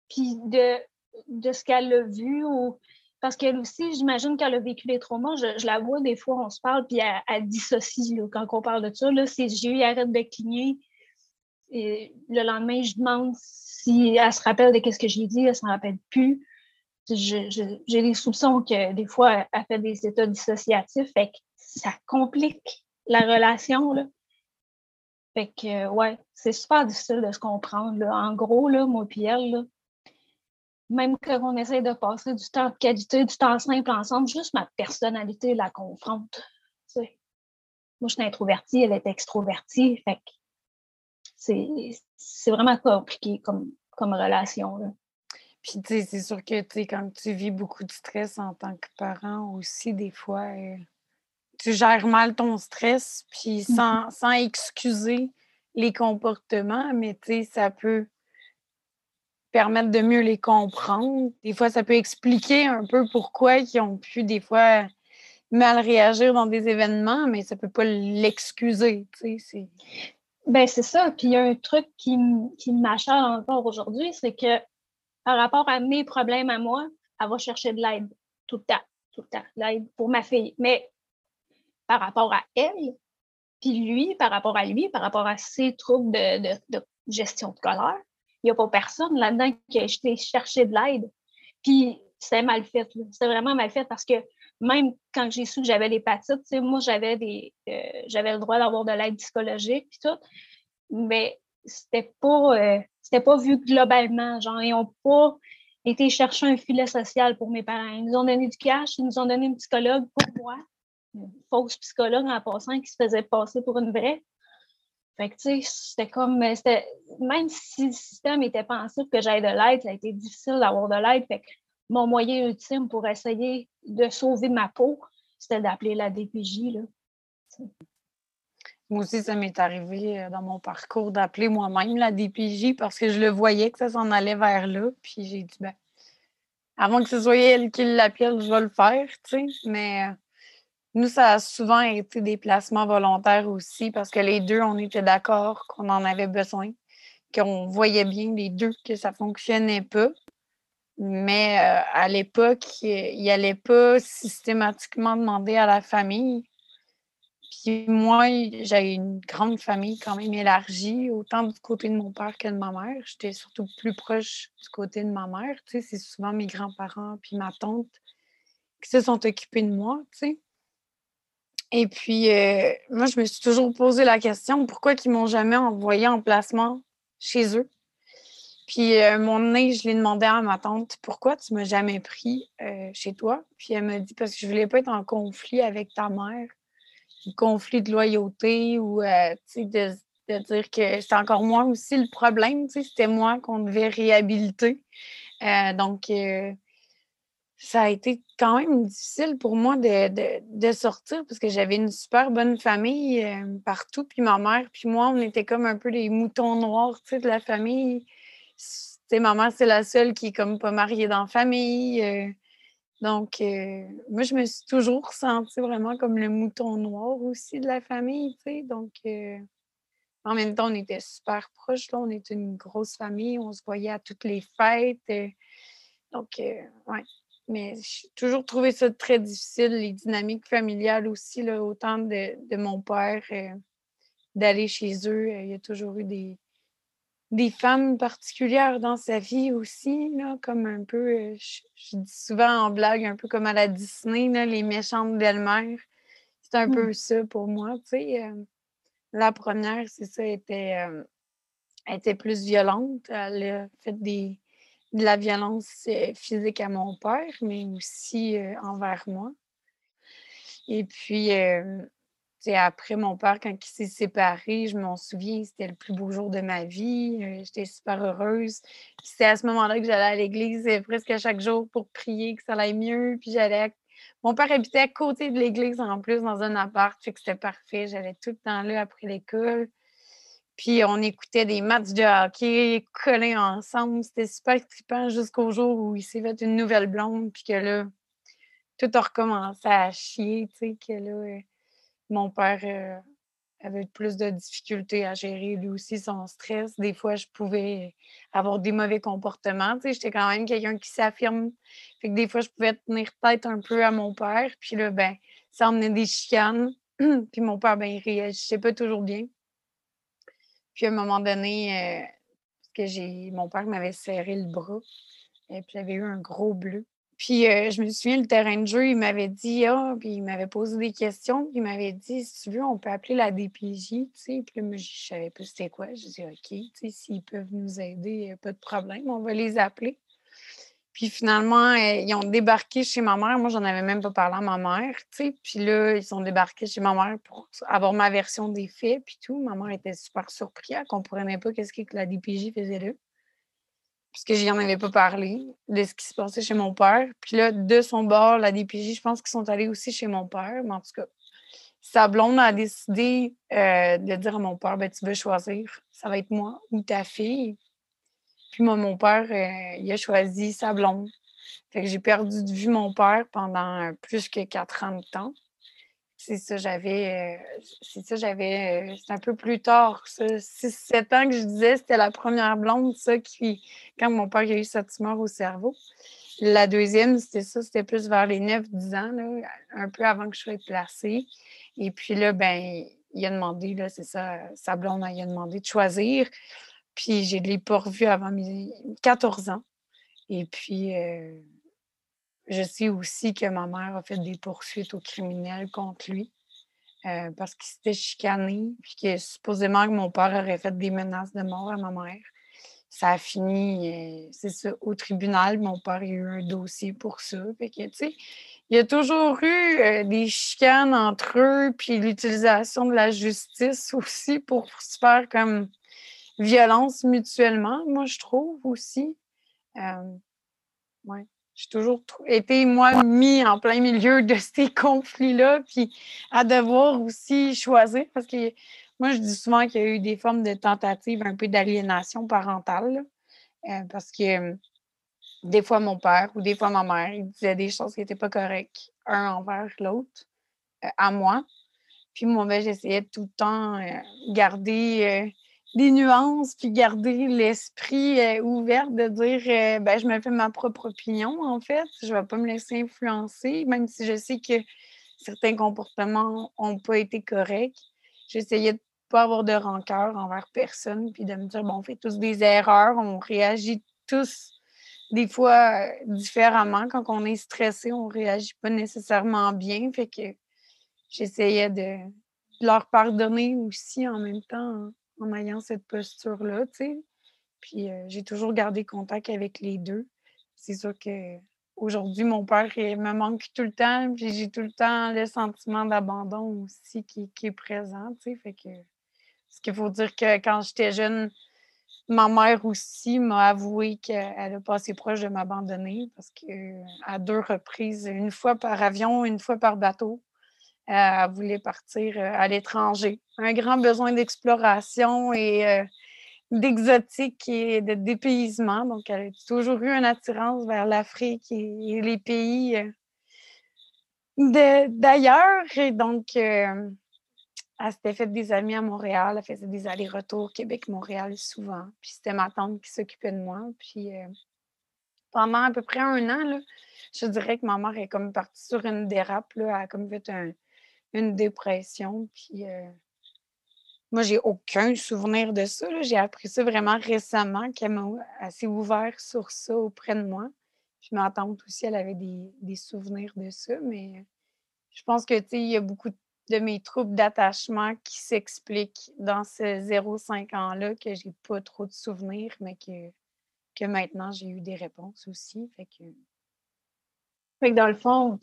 puis de, de ce qu'elle a vu. Ou... Parce qu'elle aussi, j'imagine qu'elle a vécu les traumas. Je, la vois des fois, on se parle, puis elle, elle dissocie quand on parle de ça. Là, ses yeux arrêtent de cligner. Le lendemain, je demande si elle se rappelle de ce que j'ai dit, elle ne s'en rappelle plus. J'ai des soupçons que des fois, elle fait des états dissociatifs, ça complique la relation. Là. Fait que, ouais, c'est super difficile de se comprendre. En gros, là, moi et elle, même quand on essaie de passer du temps de qualité, du temps simple ensemble, juste ma personnalité la confronte. moi, je suis introvertie, elle est extrovertie. Fait c'est vraiment compliqué comme, comme relation. Là. Puis, tu sais, c'est sûr que, tu sais, quand tu vis beaucoup de stress en tant que parent aussi, des fois, euh, tu gères mal ton stress, puis mmh sans, sans excuser les comportements, mais, tu sais, ça peut permettre de mieux les comprendre. Des fois, ça peut expliquer un peu pourquoi ils ont pu, des fois, mal réagir dans des événements, mais ça peut pas l'excuser, tu sais. Ben, c'est ça. Puis il y a un truc qui, qui m'achète encore aujourd'hui, c'est que par rapport à mes problèmes à moi, elle va chercher de l'aide tout le temps, tout le temps, l'aide pour ma fille. Mais par rapport à elle, puis lui, par rapport à lui, par rapport à ses troubles de, de, gestion de colère, il n'y a pas personne là-dedans qui a été chercher de l'aide. Puis c'est mal fait. C'est vraiment mal fait parce que même quand j'ai su que j'avais l'hépatite, moi, j'avais des euh, j'avais le droit d'avoir de l'aide psychologique puis tout, mais c'était pas euh, c'était pas vu globalement. Genre, ils n'ont pas été chercher un filet social pour mes parents. Ils nous ont donné du cash, ils nous ont donné un psychologue pour moi, une fausse psychologue en passant qui se faisait passer pour une vraie. Fait que, tu sais, c'était comme, même si le système était pensé que j'aille de l'aide, ça a été difficile d'avoir de l'aide. Fait que mon moyen ultime pour essayer de sauver ma peau, c'était d'appeler la DPJ. Là. Moi aussi, ça m'est arrivé euh, dans mon parcours d'appeler moi-même la DPJ parce que je le voyais que ça s'en allait vers là. Puis j'ai dit, ben, avant que ce soit elle qui l'appelle, je vais le faire, tu sais. Mais euh, nous, ça a souvent été des placements volontaires aussi parce que les deux, on était d'accord qu'on en avait besoin, qu'on voyait bien les deux que ça fonctionnait pas. Mais euh, à l'époque, il n'allait pas systématiquement demander à la famille. Puis moi, j'ai une grande famille quand même élargie, autant du côté de mon père que de ma mère. J'étais surtout plus proche du côté de ma mère. Tu sais, c'est souvent mes grands-parents puis ma tante qui se sont occupés de moi, tu sais. Et puis, euh, moi, je me suis toujours posé la question pourquoi ils m'ont jamais envoyé en placement chez eux? Puis, euh, mon nez, je l'ai demandé à ma tante pourquoi tu m'as jamais pris euh, chez toi? Puis, elle m'a dit parce que je voulais pas être en conflit avec ta mère, conflit de loyauté ou de, de, dire que c'était encore moi aussi le problème. C'était moi qu'on devait réhabiliter. donc, ça a été quand même difficile pour moi de, sortir parce que j'avais une super bonne famille partout. Puis ma mère, puis moi, on était comme un peu les moutons noirs de la famille ma mère, c'est la seule qui est comme pas mariée dans la famille. Euh, donc, euh, moi, je me suis toujours sentie vraiment comme le mouton noir aussi de la famille. Donc, euh, en même temps, on était super proches, là. On était une grosse famille. On se voyait à toutes les fêtes. donc, ouais. Mais j'ai toujours trouvé ça très difficile, les dynamiques familiales aussi, là, autant de, de mon père, d'aller chez eux. Il y a toujours eu des, des femmes particulières dans sa vie aussi, là, comme un peu, euh, je, dis souvent en blague, un peu comme à la Disney, là, les méchantes belles-mères. C'est un peu mmh. ça pour moi, tu sais. Euh, la première, c'est ça, était, euh, était plus violente. Elle a fait des, de la violence physique à mon père, mais aussi envers moi. Et puis, après mon père, quand il s'est séparé, je m'en souviens, c'était le plus beau jour de ma vie. Euh, j'étais super heureuse. c'est à ce moment-là que j'allais à l'église euh, presque chaque jour pour prier que ça allait mieux. Puis j'allais. Mon père habitait à côté de l'église en plus, dans un appart, fait que c'était parfait. J'allais tout le temps là après l'école. Puis on écoutait des matchs de hockey collés ensemble. C'était super trippant jusqu'au jour où il s'est fait une nouvelle blonde, puis que là, tout a recommencé à chier, tu sais, que là euh, mon père euh, avait plus de difficultés à gérer lui aussi son stress. Des fois, je pouvais avoir des mauvais comportements. Tu sais, j'étais quand même quelqu'un qui s'affirme. Fait que des fois, je pouvais tenir tête un peu à mon père. Puis là, ben, ça emmenait des chicanes. puis mon père, ben, il réagissait pas toujours bien. Puis à un moment donné, euh, que j'ai, mon père m'avait serré le bras. Et puis j'avais eu un gros bleu. Puis euh, je me souviens, le terrain de jeu, il m'avait dit, ah, puis il m'avait posé des questions, puis il m'avait dit, si tu veux, on peut appeler la DPJ, tu sais. Puis là, moi, je savais pas c'était quoi. Je dis, OK, tu sais, s'ils peuvent nous aider, pas de problème, on va les appeler. Puis finalement, euh, ils ont débarqué chez ma mère. Moi, j'en avais même pas parlé à ma mère, tu sais. Puis là, ils sont débarqués chez ma mère pour avoir ma version des faits, puis tout. Ma mère était super surprise. Elle comprenait pas qu'est-ce que la DPJ faisait là. Puisque j'y en avais pas parlé de ce qui se passait chez mon père. Puis là, de son bord, la DPJ, je pense qu'ils sont allés aussi chez mon père. Mais en tout cas, sa blonde a décidé euh, de dire à mon père, ben, tu veux choisir, ça va être moi ou ta fille. Puis moi, mon père, euh, il a choisi sa blonde. Fait que j'ai perdu de vue mon père pendant plus que quatre ans de temps. C'est ça, j'avais. Euh, c'est ça, j'avais. Euh, c'est un peu plus tard, ça. 6-7 ans que je disais, c'était la première blonde, ça, qui. Quand mon père a eu sa tumeur au cerveau. La deuxième, c'était ça, c'était plus vers les 9-10 ans, là, un peu avant que je sois placée. Et puis là, ben, il a demandé, là, c'est ça, sa blonde, il a demandé de choisir. Puis je ne l'ai pas revu avant mes 14 ans. Et puis, euh, je sais aussi que ma mère a fait des poursuites aux criminels contre lui euh, parce qu'il s'était chicané, puis que supposément que mon père aurait fait des menaces de mort à ma mère. Ça a fini, euh, c'est ça, au tribunal. Mon père a eu un dossier pour ça. Fait que, tu sais, il y a toujours eu des chicanes entre eux, puis l'utilisation de la justice aussi pour se faire comme violence mutuellement, moi, je trouve aussi. Euh, ouais. J'ai toujours été, moi, mis en plein milieu de ces conflits-là, puis à devoir aussi choisir, parce que moi, je dis souvent qu'il y a eu des formes de tentatives un peu d'aliénation parentale, euh, parce que des fois, mon père ou des fois, ma mère, ils disaient des choses qui n'étaient pas correctes, un envers l'autre, euh, à moi. Puis moi, ben, j'essayais tout le temps garder des nuances, puis garder l'esprit euh, ouvert de dire euh, ben, je me fais ma propre opinion, en fait. Je ne vais pas me laisser influencer, même si je sais que certains comportements n'ont pas été corrects. J'essayais de ne pas avoir de rancœur envers personne, puis de me dire bon, on fait tous des erreurs, on réagit tous des fois euh, différemment. Quand on est stressé, on ne réagit pas nécessairement bien. Fait que j'essayais de leur pardonner aussi en même temps hein en ayant cette posture-là, tu sais. Puis j'ai toujours gardé contact avec les deux. C'est sûr que aujourd'hui, mon père me manque tout le temps, puis j'ai tout le temps le sentiment d'abandon aussi qui, est présent, tu sais. Fait que ce qu'il faut dire que quand j'étais jeune, ma mère aussi m'a avoué qu'elle a passé proche de m'abandonner parce que à deux reprises, une fois par avion, une fois par bateau, elle voulait partir euh, à l'étranger. Un grand besoin d'exploration et euh, d'exotique et de dépaysement. Donc, elle a toujours eu une attirance vers l'Afrique et, les pays euh, d'ailleurs. Et donc, elle s'était fait des amis à Montréal. Elle faisait des allers-retours Québec-Montréal souvent. Puis c'était ma tante qui s'occupait de moi. Puis pendant à peu près un an, je dirais que ma mère est comme partie sur une dérape. Là. Elle a comme fait un, une dépression. Puis euh, moi, j'ai aucun souvenir de ça. J'ai appris ça vraiment récemment, qu'elle m'a assez ouvert sur ça auprès de moi. Puis ma tante aussi, elle avait des, souvenirs de ça, mais je pense que, tu sais, il y a beaucoup de mes troubles d'attachement qui s'expliquent dans ces 0-5 ans-là, que j'ai pas trop de souvenirs, mais que, maintenant j'ai eu des réponses aussi. Fait que. Fait que dans le fond,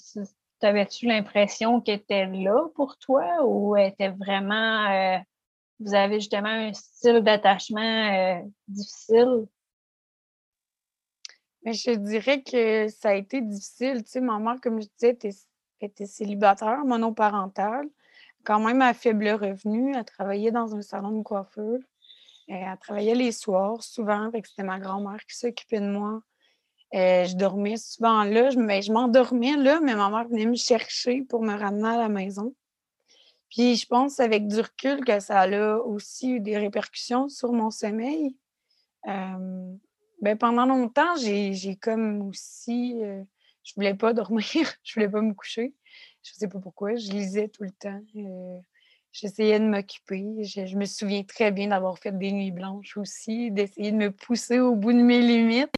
T'avais-tu l'impression qu'elle était là pour toi ou était vraiment. Euh, vous avez justement un style d'attachement euh, difficile? Mais je dirais que ça a été difficile. Tu sais, ma mère, comme je disais, était, célibataire, monoparentale, quand même à faible revenu. Elle travaillait dans un salon de coiffure. Elle travaillait les soirs souvent, c'était ma grand-mère qui s'occupait de moi. Euh, je dormais souvent là, je, je m'endormais là, mais ma mère venait me chercher pour me ramener à la maison. Puis je pense avec du recul que ça a aussi eu des répercussions sur mon sommeil. Euh, ben, pendant longtemps, j'ai comme aussi. Euh, je voulais pas dormir, je voulais pas me coucher. Je sais pas pourquoi. Je lisais tout le temps. J'essayais de m'occuper. Je, me souviens très bien d'avoir fait des nuits blanches aussi, d'essayer de me pousser au bout de mes limites.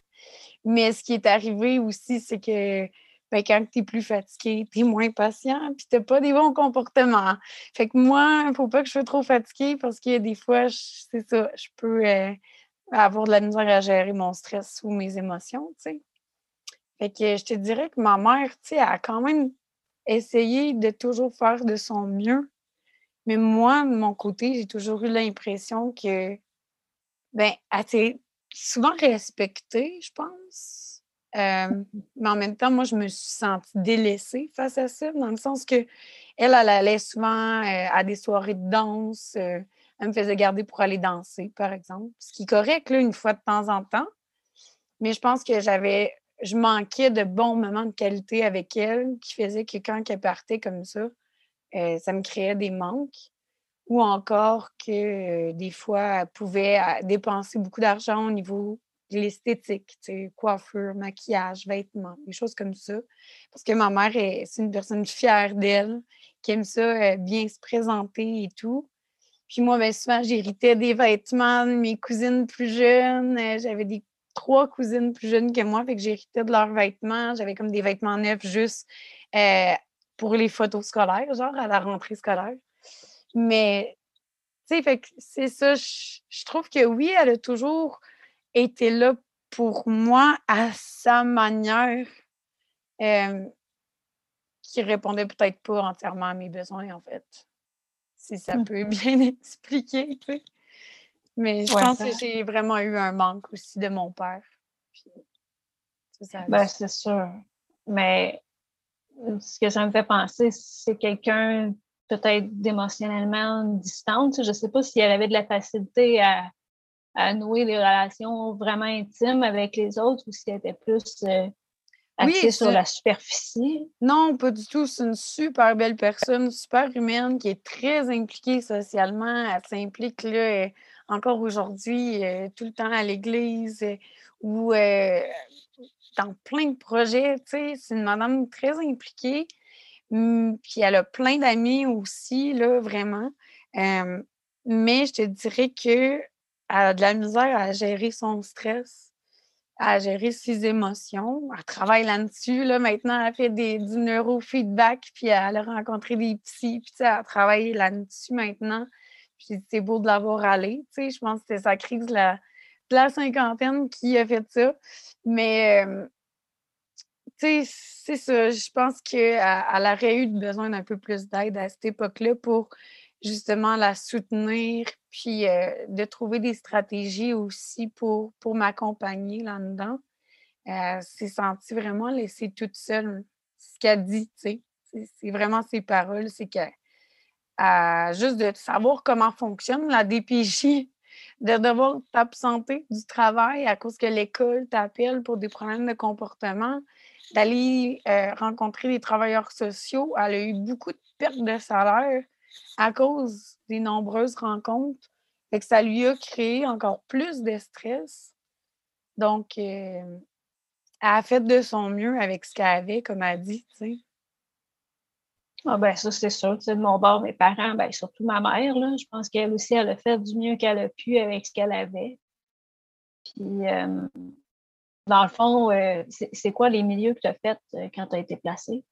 Mais ce qui est arrivé aussi, c'est que ben, quand tu es plus fatigué, tu es moins patient, puis tu pas des bons comportements. Fait que moi, il ne faut pas que je sois trop fatiguée parce a des fois, c'est ça, je peux euh, avoir de la misère à gérer mon stress ou mes émotions, tu sais. Fait que je te dirais que ma mère, tu sais, a quand même essayé de toujours faire de son mieux. Mais moi, de mon côté, j'ai toujours eu l'impression que, ben, souvent respectée, je pense. Euh, mais en même temps, moi, je me suis sentie délaissée face à ça, dans le sens que elle, elle allait souvent euh, à des soirées de danse. Euh, elle me faisait garder pour aller danser, par exemple. Ce qui est correct, là, une fois de temps en temps. Mais je pense que j'avais, je manquais de bons moments de qualité avec elle qui faisaient que quand elle partait comme ça, ça me créait des manques. Ou encore que des fois, elle pouvait dépenser beaucoup d'argent au niveau de l'esthétique, coiffure, maquillage, vêtements, des choses comme ça. Parce que ma mère, c'est une personne fière d'elle, qui aime ça bien se présenter et tout. Puis moi, bien souvent, j'héritais des vêtements de mes cousines plus jeunes. J'avais des trois cousines plus jeunes que moi, fait que j'héritais de leurs vêtements. J'avais comme des vêtements neufs juste pour les photos scolaires, genre à la rentrée scolaire. Mais, tu sais, fait c'est ça. Je trouve que oui, elle a toujours été là pour moi à sa manière qui répondait peut-être pas entièrement à mes besoins, en fait. Si ça mmh. peut bien expliquer, tu sais. Mais je pense que j'ai vraiment eu un manque aussi de mon père. ben, c'est sûr. Mais ce que ça me fait penser, c'est quelqu'un peut-être d'émotionnellement distante. Je ne sais pas si elle avait de la facilité à, à, nouer des relations vraiment intimes avec les autres ou si elle était plus euh, oui, sur la superficie. Non, pas du tout. C'est une super belle personne, super humaine, qui est très impliquée socialement. Elle s'implique là, encore aujourd'hui, euh, tout le temps à l'église euh, ou euh, dans plein de projets. C'est une madame très impliquée. Mmh, puis elle a plein d'amis aussi, là, vraiment. mais je te dirais qu'elle a de la misère à gérer son stress à gérer ses émotions. Elle travaille là-dessus. Là, maintenant, elle fait des, du neurofeedback, puis elle a rencontré des petits, puis elle travaille là-dessus maintenant. Puis c'est beau de l'avoir allé. Je pense que c'était sa crise de la, cinquantaine qui a fait ça. Mais, c'est ça. Je pense qu'elle aurait eu besoin d'un peu plus d'aide à cette époque-là pour justement la soutenir, puis euh, de trouver des stratégies aussi pour, pour m'accompagner là-dedans. Euh, c'est senti vraiment laissée toute seule. Ce qu'elle dit, tu sais. C'est vraiment ses paroles, c'est que juste de savoir comment fonctionne la DPJ, de devoir t'absenter du travail à cause que l'école t'appelle pour des problèmes de comportement, d'aller euh, rencontrer des travailleurs sociaux. Elle a eu beaucoup de pertes de salaire à cause des nombreuses rencontres. et que ça lui a créé encore plus de stress. Donc, euh, elle a fait de son mieux avec ce qu'elle avait, comme elle dit. Ah ben ça, c'est sûr. de mon bord, mes parents, ben, surtout ma mère, là, je pense qu'elle aussi, elle a fait du mieux qu'elle a pu avec ce qu'elle avait. Puis, euh, dans le fond, euh, c'est quoi les milieux que tu as faits quand tu as été placée?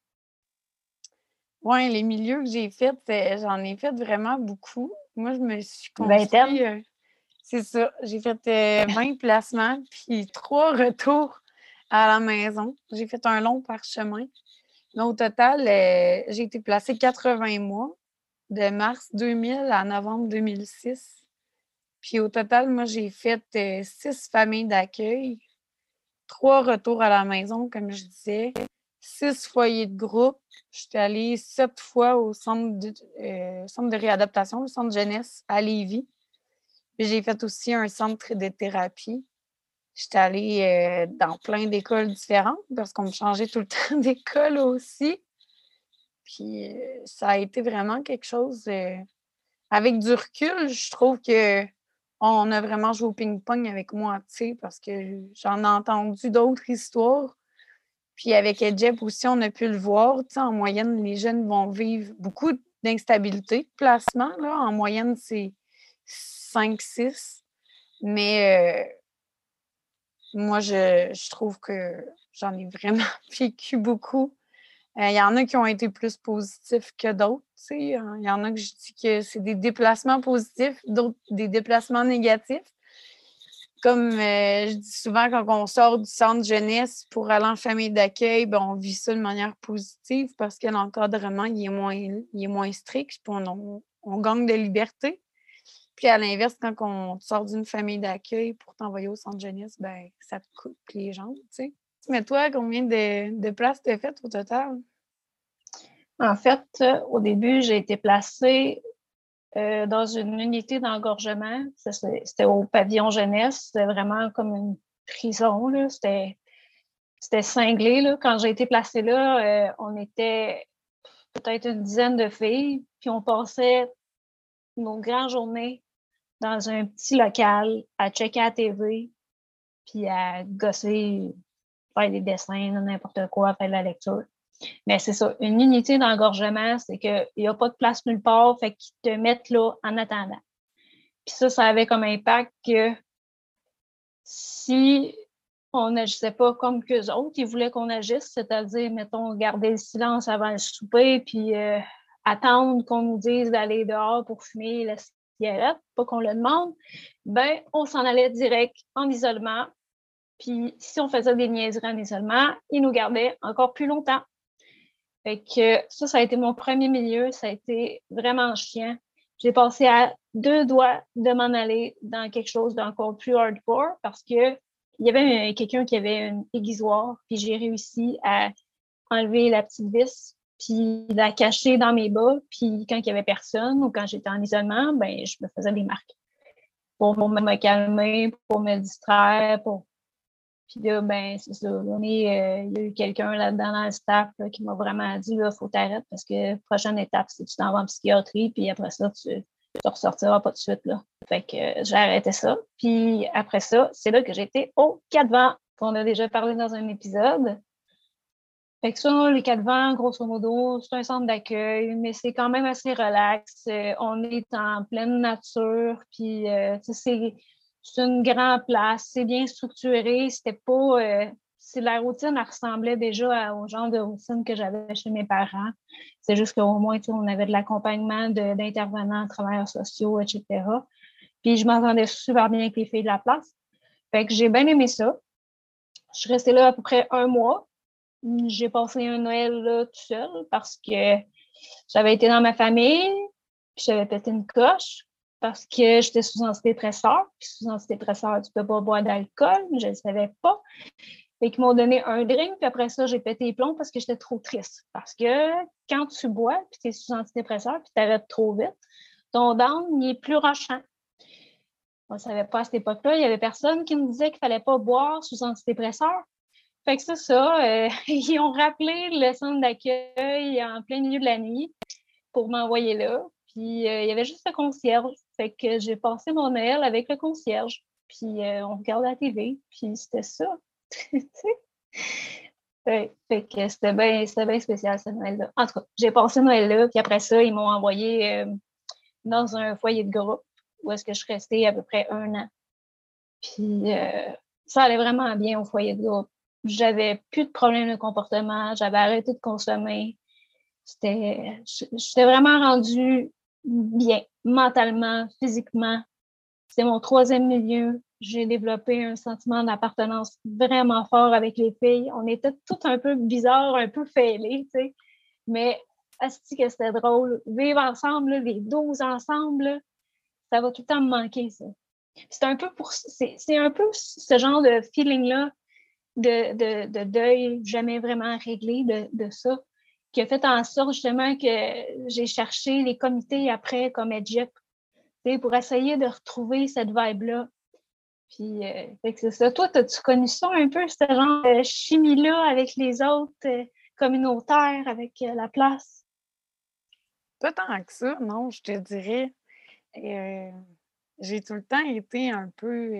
Oui, les milieux que j'ai faits, euh, j'en ai fait vraiment beaucoup. Moi, je me suis construit. Euh, c'est ça. J'ai fait 20 euh, placements, puis trois retours à la maison. J'ai fait un long parchemin. Mais au total, j'ai été placée 80 mois, de mars 2000 à novembre 2006. Puis au total, moi, j'ai fait six familles d'accueil, trois retours à la maison, comme je disais, six foyers de groupe. J'étais allée sept fois au centre de, euh, centre de réadaptation, le centre jeunesse à Lévis. J'ai fait aussi un centre de thérapie. J'étais allée euh, dans plein d'écoles différentes parce qu'on me changeait tout le temps d'école aussi. Puis euh, ça a été vraiment quelque chose. avec du recul, je trouve que on a vraiment joué au ping-pong avec moi, tu sais, parce que j'en ai entendu d'autres histoires puis avec Edgep aussi, on a pu le voir. En moyenne, les jeunes vont vivre beaucoup d'instabilité de placement. Là. En moyenne, c'est 5-6. Mais euh, moi, je, trouve que j'en ai vraiment vécu beaucoup. Euh, il y en a qui ont été plus positifs que d'autres. Il y en a que je dis que c'est des déplacements positifs, d'autres des déplacements négatifs. comme euh, je dis souvent, quand on sort du centre jeunesse pour aller en famille d'accueil, ben, on vit ça de manière positive parce que l'encadrement il est, moins, il est moins strict, puis on, on, gagne de liberté. Puis à l'inverse, quand on sort d'une famille d'accueil pour t'envoyer au centre jeunesse, ben, ça te coupe les jambes. Mais toi, combien de, de places t'as faites au total? En fait, euh, au début, j'ai été placée euh, dans une unité d'engorgement. C'était au pavillon jeunesse. C'était vraiment comme une prison. C'était cinglé. Quand j'ai été placée là, euh, on était peut-être une dizaine de filles, puis on passait nos grandes journées dans un petit local à checker la TV, puis à gosser, faire des dessins, n'importe quoi, faire de la lecture. Mais c'est ça, une unité d'engorgement, c'est qu'il n'y a pas de place nulle part, fait qu'ils te mettent là en attendant. Puis ça, ça avait comme impact que si on n'agissait pas comme qu'eux autres, ils voulaient qu'on agisse, c'est-à-dire, mettons, garder le silence avant le souper, puis euh, attendre qu'on nous dise d'aller dehors pour fumer la cigarette, pas qu'on le demande, ben on s'en allait direct en isolement. Puis si on faisait des niaiseries en isolement, ils nous gardaient encore plus longtemps. Fait que ça, ça a été mon premier milieu. Ça a été vraiment chiant. J'ai passé à deux doigts de m'en aller dans quelque chose d'encore plus hardcore parce que il y avait quelqu'un qui avait une aiguisoire, puis j'ai réussi à enlever la petite vis, puis la cacher dans mes bas, puis quand il y avait personne ou quand j'étais en isolement, ben je me faisais des marques pour me calmer, pour me distraire, pour puis là, ben, c'est ça. Euh, il y a eu quelqu'un là-dedans dans le staff qui m'a vraiment dit il faut t'arrêter parce que prochaine étape, c'est que tu t'en vas en psychiatrie, puis après ça, tu ne ressortiras pas de suite. Là. Fait que euh, j'ai arrêté ça. Puis après ça, c'est là que j'étais au 4 vents, qu'on a déjà parlé dans un épisode. Fait que ça, les quatre vents, grosso modo, c'est un centre d'accueil, mais c'est quand même assez relax. Euh, on est en pleine nature, puis c'est c'est une grande place, c'est bien structuré, c'était pas. Euh, la routine, elle ressemblait déjà au genre de routine que j'avais chez mes parents. C'est juste qu'au moins, on avait de l'accompagnement d'intervenants, travailleurs sociaux, etc. Puis je m'entendais super bien avec les filles de la place. Fait que j'ai bien aimé ça. Je suis restée là à peu près un mois. J'ai passé un Noël là tout seul parce que j'avais été dans ma famille, puis j'avais pété une coche parce que j'étais sous antidépresseur. Puis sous antidépresseur, tu peux pas boire d'alcool, je ne le savais pas. Fait qu'ils m'ont donné un drink, puis après ça, j'ai pété les plombs parce que j'étais trop triste. Parce que quand tu bois, puis tu es sous antidépresseur, puis tu arrêtes trop vite, ton down, il est plus rochant. On ne savait pas à cette époque-là. Il n'y avait personne qui me disait qu'il ne fallait pas boire sous antidépresseur. Fait que c'est ça. Euh, ils ont rappelé le centre d'accueil en plein milieu de la nuit pour m'envoyer là. Puis euh, il y avait juste le concierge. Fait que j'ai passé mon Noël avec le concierge. Puis euh, on regarde la TV. Puis c'était ça. fait, que c'était bien spécial ce Noël-là. En tout cas, j'ai passé Noël là. Puis après ça, ils m'ont envoyé euh, dans un foyer de groupe où est-ce que je restais à peu près un an. Puis ça allait vraiment bien au foyer de groupe. J'avais plus de problèmes de comportement. J'avais arrêté de consommer. J'étais vraiment rendue bien, mentalement, physiquement. C'est mon troisième milieu. J'ai développé un sentiment d'appartenance vraiment fort avec les filles. On était tout un peu bizarres, un peu fêlés, tu sais. Mais asti que c'était drôle. Vivre ensemble, les douze ensemble, ça va tout le temps me manquer, ça. C'est un peu pour ce genre de feeling-là de, deuil jamais vraiment réglé de, de ça qui a fait en sorte justement que j'ai cherché les comités après comme EdGEP pour essayer de retrouver cette vibe-là. Puis, euh, c'est ça. Toi, as-tu connu ça un peu, ce genre de chimie-là avec les autres euh, communautaires, avec euh, la place? Pas tant que ça, non, je te dirais. j'ai tout le temps été un peu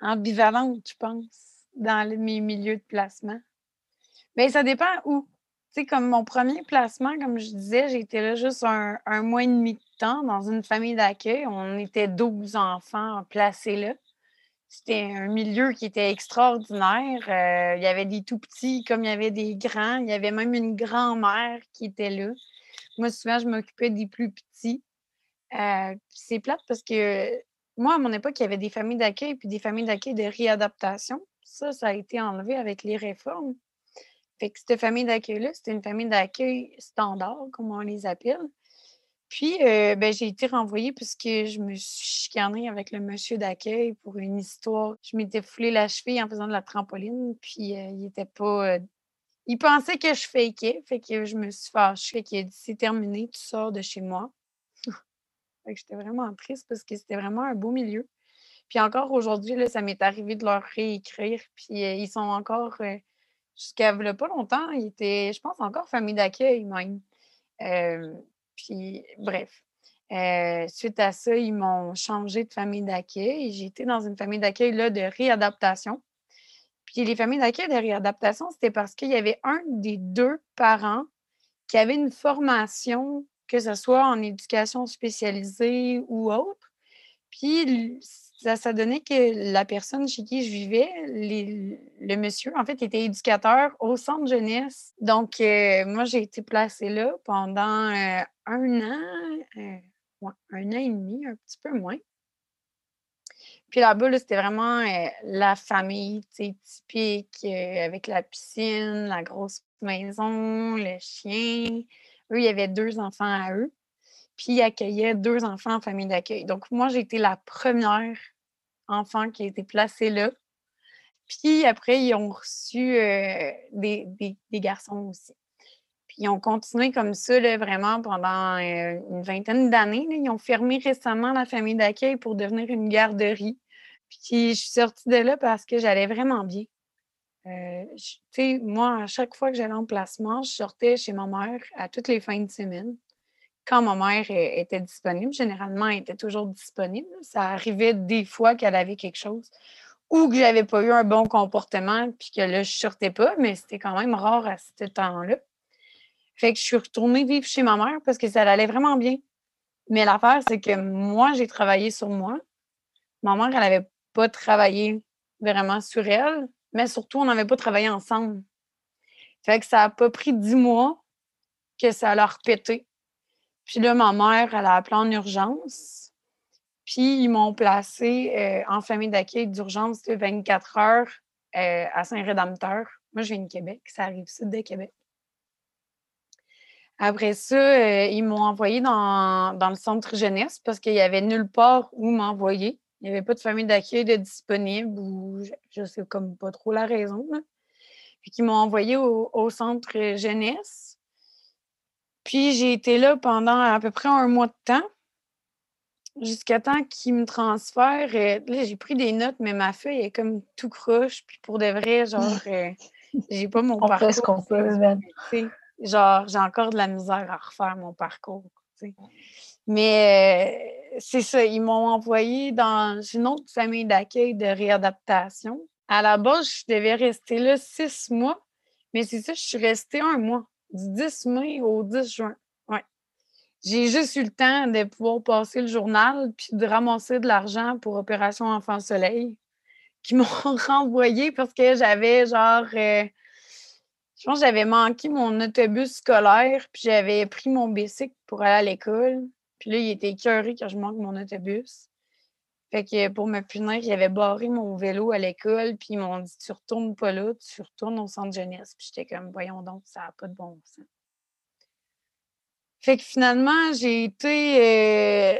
ambivalente, je pense, dans mes milieux de placement. Mais ça dépend où sais, comme mon premier placement, comme je disais, été là juste un, mois et demi de temps dans une famille d'accueil. On était 12 enfants placés là. C'était un milieu qui était extraordinaire. Euh, il y avait des tout petits comme il y avait des grands. Il y avait même une grand-mère qui était là. Moi, souvent, je m'occupais des plus petits. Euh, c'est plate parce que moi, à mon époque, il y avait des familles d'accueil puis des familles d'accueil de réadaptation. Ça, ça a été enlevé avec les réformes. Fait que cette famille d'accueil-là, c'était une famille d'accueil standard, comme on les appelle. Puis, euh, ben, j'ai été renvoyée puisque je me suis chicanée avec le monsieur d'accueil pour une histoire. Je m'étais foulé la cheville en faisant de la trampoline, puis euh, il était pas. Euh, il pensait que je fakais, fait que je me suis fâchée. Fait qu'il a dit c'est terminé, tu sors de chez moi. fait que j'étais vraiment triste parce que c'était vraiment un beau milieu. Puis encore aujourd'hui, ça m'est arrivé de leur réécrire. Puis ils sont encore, jusqu'à pas longtemps, ils étaient, je pense, encore famille d'accueil même. Puis, bref. Euh, suite à ça, ils m'ont changé de famille d'accueil. J'ai été dans une famille d'accueil de réadaptation. Puis les familles d'accueil de réadaptation, c'était parce qu'il y avait un des deux parents qui avait une formation, que ce soit en éducation spécialisée ou autre. Puis ça, donnait que la personne chez qui je vivais, le monsieur, en fait, était éducateur au centre jeunesse. Donc, euh, moi, j'ai été placée là pendant euh, un an, euh, un an et demi, un petit peu moins. Puis là-bas, c'était vraiment la famille typique, avec la piscine, la grosse maison, le chien. Eux, il y avait deux enfants à eux. Puis ils accueillaient deux enfants en famille d'accueil. Donc, moi, j'ai été la première enfants qui a été placé là. Puis après, ils ont reçu euh, des, garçons aussi. Puis ils ont continué comme ça vraiment pendant euh, une vingtaine d'années. Ils ont fermé récemment la famille d'accueil pour devenir une garderie. Puis je suis sortie de là parce que j'allais vraiment bien. Euh, tu sais, moi, à chaque fois que j'allais en placement, je sortais chez ma mère à toutes les fins de semaine quand ma mère était disponible, généralement, elle était toujours disponible. Ça arrivait des fois qu'elle avait quelque chose ou que j'avais pas eu un bon comportement puis que là, je sortais pas, mais c'était quand même rare à ce temps-là. Fait que je suis retournée vivre chez ma mère parce que ça allait vraiment bien. Mais l'affaire, c'est que moi, j'ai travaillé sur moi. Ma mère, elle n'avait pas travaillé vraiment sur elle, mais surtout, on n'avait pas travaillé ensemble. Fait que ça n'a pas pris dix mois que ça l'a repété. Puis là, ma mère, elle a appelé en urgence. Puis ils m'ont placé euh, en famille d'accueil d'urgence de 24 heures euh, à Saint-Rédempteur. Moi, je viens de Québec, ça arrive sud de Québec. Après ça, euh, ils m'ont envoyé dans, le centre jeunesse parce qu'il n'y avait nulle part où m'envoyer. Il n'y avait pas de famille d'accueil de disponible ou je ne sais comme pas trop la raison. Puis ils m'ont envoyé au centre jeunesse. Puis j'ai été là pendant à peu près un mois de temps, jusqu'à temps qu'ils me transfèrent. Euh, là, j'ai pris des notes, mais ma feuille est comme tout croche. Puis pour de vrai, genre, euh, j'ai pas mon parcours. ce qu'on peut, Genre, j'ai encore de la misère à refaire mon parcours. Mais euh, c'est ça, ils m'ont envoyé dans une autre famille d'accueil de réadaptation. À la base, je devais rester là six mois, mais c'est ça, je suis restée un mois du 10 mai au 10 juin. Ouais. J'ai juste eu le temps de pouvoir passer le journal puis de ramasser de l'argent pour Opération Enfant Soleil qui m'ont renvoyé parce que j'avais genre. Euh, je pense que j'avais manqué mon autobus scolaire puis j'avais pris mon bicycle pour aller à l'école. Puis là, il était écœuré que je manque mon autobus. Fait que pour me punir, j'avais barré mon vélo à l'école, puis ils m'ont dit Tu retournes pas là, tu retournes au centre jeunesse. Puis j'étais comme Voyons donc, ça n'a pas de bon sens. Fait que finalement, j'ai été, euh,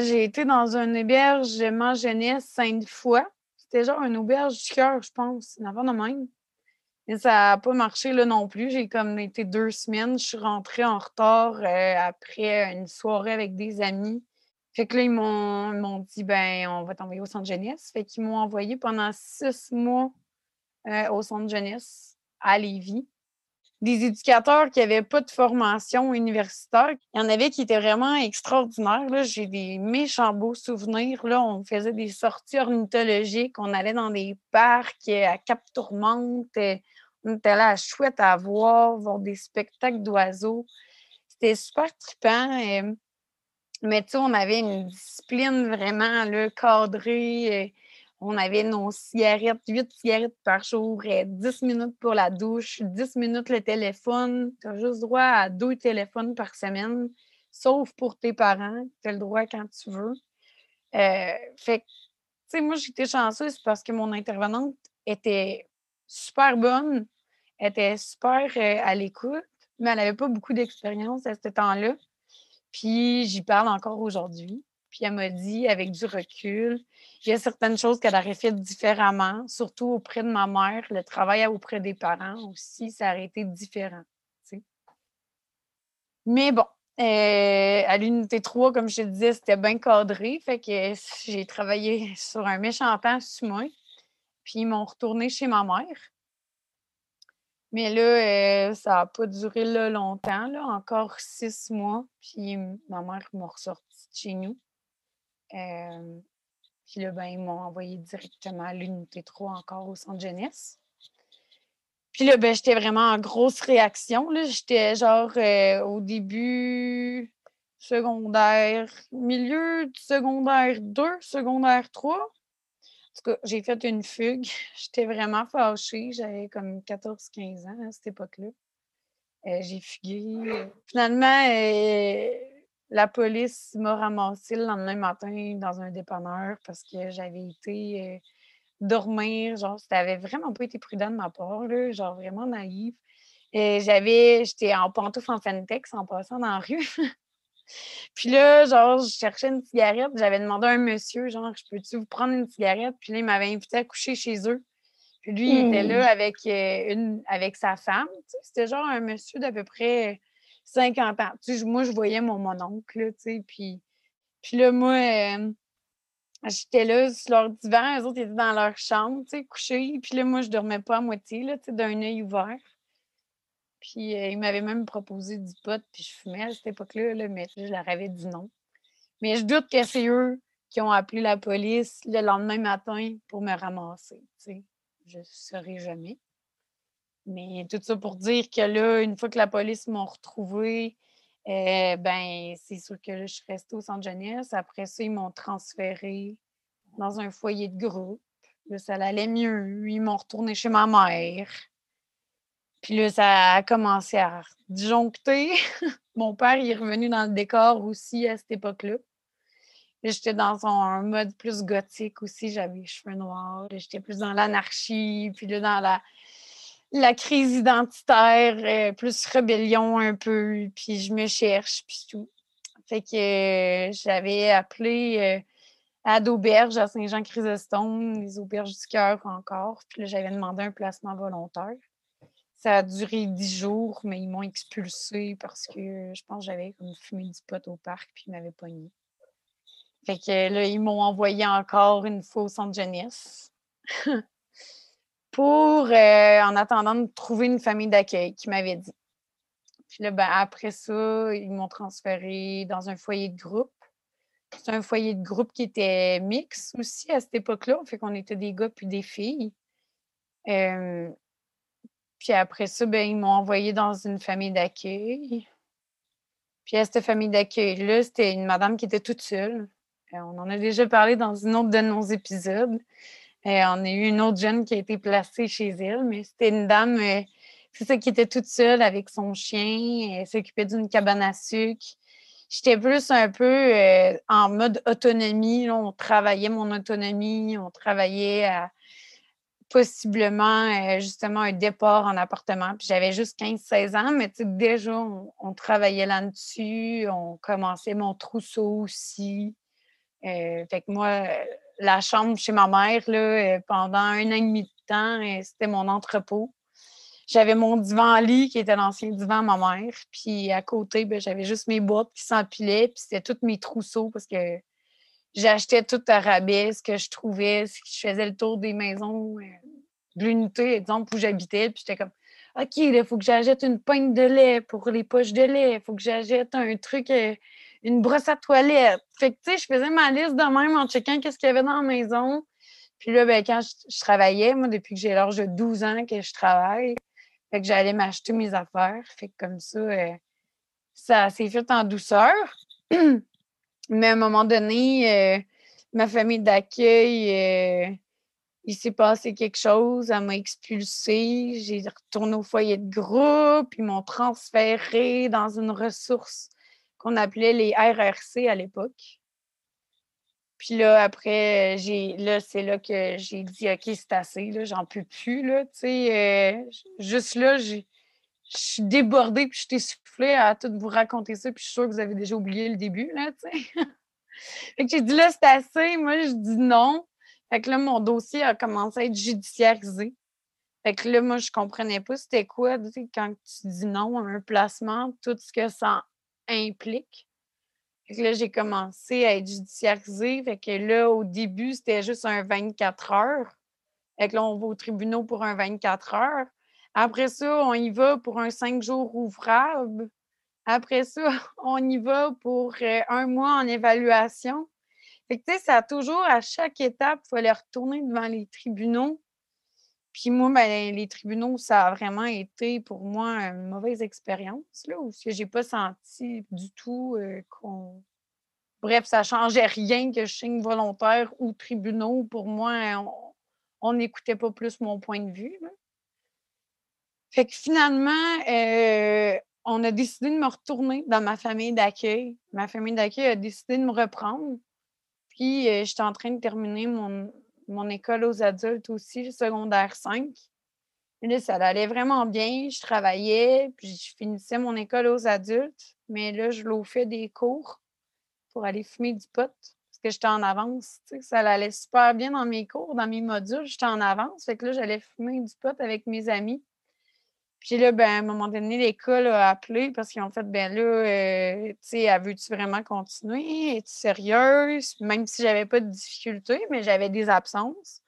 j'ai été dans hébergement jeunesse Sainte-Foy. C'était genre une auberge du cœur, je pense, avant de même. Mais ça n'a pas marché là non plus. J'ai comme été deux semaines. Je suis rentrée en retard euh, après une soirée avec des amis. Fait que là, ils m'ont dit, ben, on va t'envoyer au centre jeunesse. Fait qu'ils m'ont envoyé pendant six mois euh, au centre jeunesse à Lévis. Des éducateurs qui n'avaient pas de formation universitaire. Il y en avait qui étaient vraiment extraordinaires. J'ai des méchants beaux souvenirs. Là, on faisait des sorties ornithologiques. On allait dans des parcs euh, à Cap Tourmente. Euh, on était là à chouette à voir, voir des spectacles d'oiseaux. C'était super trippant. Mais tu sais, on avait une discipline vraiment là, cadrée. Euh, on avait nos cigarettes, 8 cigarettes par jour, 10 euh, minutes pour la douche, 10 minutes le téléphone. Tu as juste droit à deux téléphones par semaine, sauf pour tes parents. Tu as le droit quand tu veux. Euh, fait tu sais, moi, j'étais chanceuse parce que mon intervenante était super bonne, était super à l'écoute, mais elle n'avait pas beaucoup d'expérience à ce temps-là. Puis j'y parle encore aujourd'hui. Puis elle m'a dit, avec du recul, il y a certaines choses qu'elle aurait fait différemment, surtout auprès de ma mère. Le travail auprès des parents aussi, ça aurait été différent. Mais bon, euh, à l'unité 3, comme je te disais, c'était bien cadré. Fait que j'ai travaillé sur un méchant temps sur. Puis ils m'ont retourné chez ma mère. Mais là, euh, ça n'a pas duré là, longtemps, là, encore six mois. Puis ma mère m'a ressorti de chez nous. Euh, puis là, ben, ils m'ont envoyé directement à l'unité 3 encore au centre jeunesse. Puis là, ben, j'étais vraiment en grosse réaction. J'étais genre euh, au début secondaire, milieu du secondaire 2, secondaire 3. Parce que j'ai fait une fugue. J'étais vraiment fâchée. J'avais comme 14-15 ans à cette époque-là. Euh, j'ai fugué. Finalement, la police m'a ramassé le lendemain matin dans un dépanneur parce que j'avais été euh, dormir. Genre, ça n'avait vraiment pas été prudent de ma part, genre vraiment naïve. J'avais, j'étais en pantoufle en Fentex en passant dans la rue. puis là, genre, je cherchais une cigarette. J'avais demandé à un monsieur, genre, je peux-tu vous prendre une cigarette? Puis là, il m'avait invité à coucher chez eux. Puis lui, il était là mmh. avec, euh, une, avec sa femme. C'était genre un monsieur d'à peu près 50 ans. Tu sais, moi, je voyais mon mononcle, tu sais, puis, puis là, moi, euh, j'étais là sur leur divan, eux autres étaient dans leur chambre, tu sais, couchés, puis là, moi, je dormais pas à moitié, là, tu sais, d'un œil ouvert. Puis euh, ils m'avaient même proposé du pot, puis je fumais à cette époque-là, là, mais je leur avais dit non. Mais je doute que c'est eux qui ont appelé la police le lendemain matin pour me ramasser. Je ne saurais jamais. Mais tout ça pour dire que là, une fois que la police m'a retrouvée, euh, ben, c'est sûr que je suis restée au centre jeunesse. Après ça, ils m'ont transférée dans un foyer de groupe. Ça allait mieux. Ils m'ont retourné chez ma mère. Puis là, ça a commencé à disjoncter. Mon père il est revenu dans le décor aussi à cette époque-là. J'étais dans un, mode plus gothique aussi. J'avais les cheveux noirs. J'étais plus dans l'anarchie. Puis là, dans la la crise identitaire, euh, plus rébellion un peu, puis je me cherche, puis tout. Fait que euh, j'avais appelé euh, à d'auberges à Saint-Jean-Chrysostome, les auberges du cœur encore, puis là, j'avais demandé un placement volontaire. Ça a duré dix jours, mais ils m'ont expulsé parce que je pense que j'avais comme fumé du pot au parc, puis ils m'avaient pogné. Fait que là, ils m'ont envoyé encore une fois au centre jeunesse. pour, euh, en attendant de trouver une famille d'accueil qui m'avait dit. Puis là, ben, après ça, ils m'ont transféré dans un foyer de groupe. C'est un foyer de groupe qui était mix aussi à cette époque-là. Fait qu'on était des gars puis des filles. Euh, puis après ça, ben, ils m'ont envoyé dans une famille d'accueil. Puis à cette famille d'accueil-là, c'était une madame qui était toute seule. Euh, on en a déjà parlé dans une autre de nos épisodes. Euh, on a eu une autre jeune qui a été placée chez elle, mais c'était une dame, euh, c'est ça, qui était toute seule avec son chien. Elle s'occupait d'une cabane à sucre. J'étais plus un peu en mode autonomie. on travaillait mon autonomie, on travaillait à possiblement justement un départ en appartement. Puis j'avais juste 15-16 ans, mais déjà, on, travaillait là-dessus. On commençait mon trousseau aussi. fait que moi, la chambre chez ma mère là, euh, pendant un an et demi de temps. Euh, c'était mon entrepôt. J'avais mon divan-lit qui était l'ancien divan de ma mère. Puis à côté, ben, j'avais juste mes boîtes qui s'empilaient. Puis c'était tous mes trousseaux parce que j'achetais tout à rabais, ce que je trouvais. Je faisais le tour des maisons euh, de l'unité, exemple, où j'habitais. Puis j'étais comme, OK, il faut que j'achète une pinte de lait pour les poches de lait. Il faut que j'achète un truc une brosse à toilette. Fait que, tu sais, je faisais ma liste de même en checkant qu'est-ce qu'il y avait dans la maison. Puis là, ben, quand je, travaillais, moi, depuis que j'ai l'âge de 12 ans que je travaille, fait que j'allais m'acheter mes affaires. Fait que comme ça, euh, ça s'est fait en douceur. Mais à un moment donné, euh, ma famille d'accueil, euh, il s'est passé quelque chose, elle m'a expulsée, j'ai retourné au foyer de groupe, ils m'ont transféré dans une ressource qu'on appelait les RRC à l'époque. Puis là, après, j'ai là, c'est là que j'ai dit OK, c'est assez, là, j'en peux plus. Là, euh, juste là, je suis débordée, puis je t'ai soufflé à tout vous raconter ça, puis je suis sûre que vous avez déjà oublié le début. Là, fait que j'ai dit là, c'est assez. Moi, je dis non. Fait que là, mon dossier a commencé à être judiciarisé. Fait que là, moi, je comprenais pas c'était quoi, quand tu dis non à un placement, tout ce que ça implique. Fait que là, j'ai commencé à être judiciarisée. Fait que là, au début, c'était juste un 24 heures. Fait que là, on va au tribunal pour un 24 heures. Après ça, on y va pour un 5 jours ouvrable. Après ça, on y va pour euh, un mois en évaluation. Fait ça a toujours, à chaque étape, il fallait retourner devant les tribunaux. Puis moi, ben, les tribunaux, ça a vraiment été pour moi une mauvaise expérience, là, où je n'ai pas senti du tout euh, qu'on. Bref, ça changeait rien que je signe volontaire ou tribunaux. Pour moi, on n'écoutait pas plus mon point de vue. Fait que finalement, euh, on a décidé de me retourner dans ma famille d'accueil. Ma famille d'accueil a décidé de me reprendre. Puis, euh, j'étais en train de terminer mon, mon école aux adultes aussi, secondaire 5. Et là, ça allait vraiment bien. Je travaillais, puis je finissais mon école aux adultes. Mais là, je l'ai fait des cours pour aller fumer du pot parce que j'étais en avance. Ça allait super bien dans mes cours, dans mes modules. J'étais en avance. Fait que là, j'allais fumer du pot avec mes amis. Puis là, ben, à un moment donné, l'école a appelé parce qu'ils ont fait, ben là, euh, tu sais, veux-tu vraiment continuer? Es-tu sérieuse? Même si j'avais pas de difficultés, mais j'avais des absences.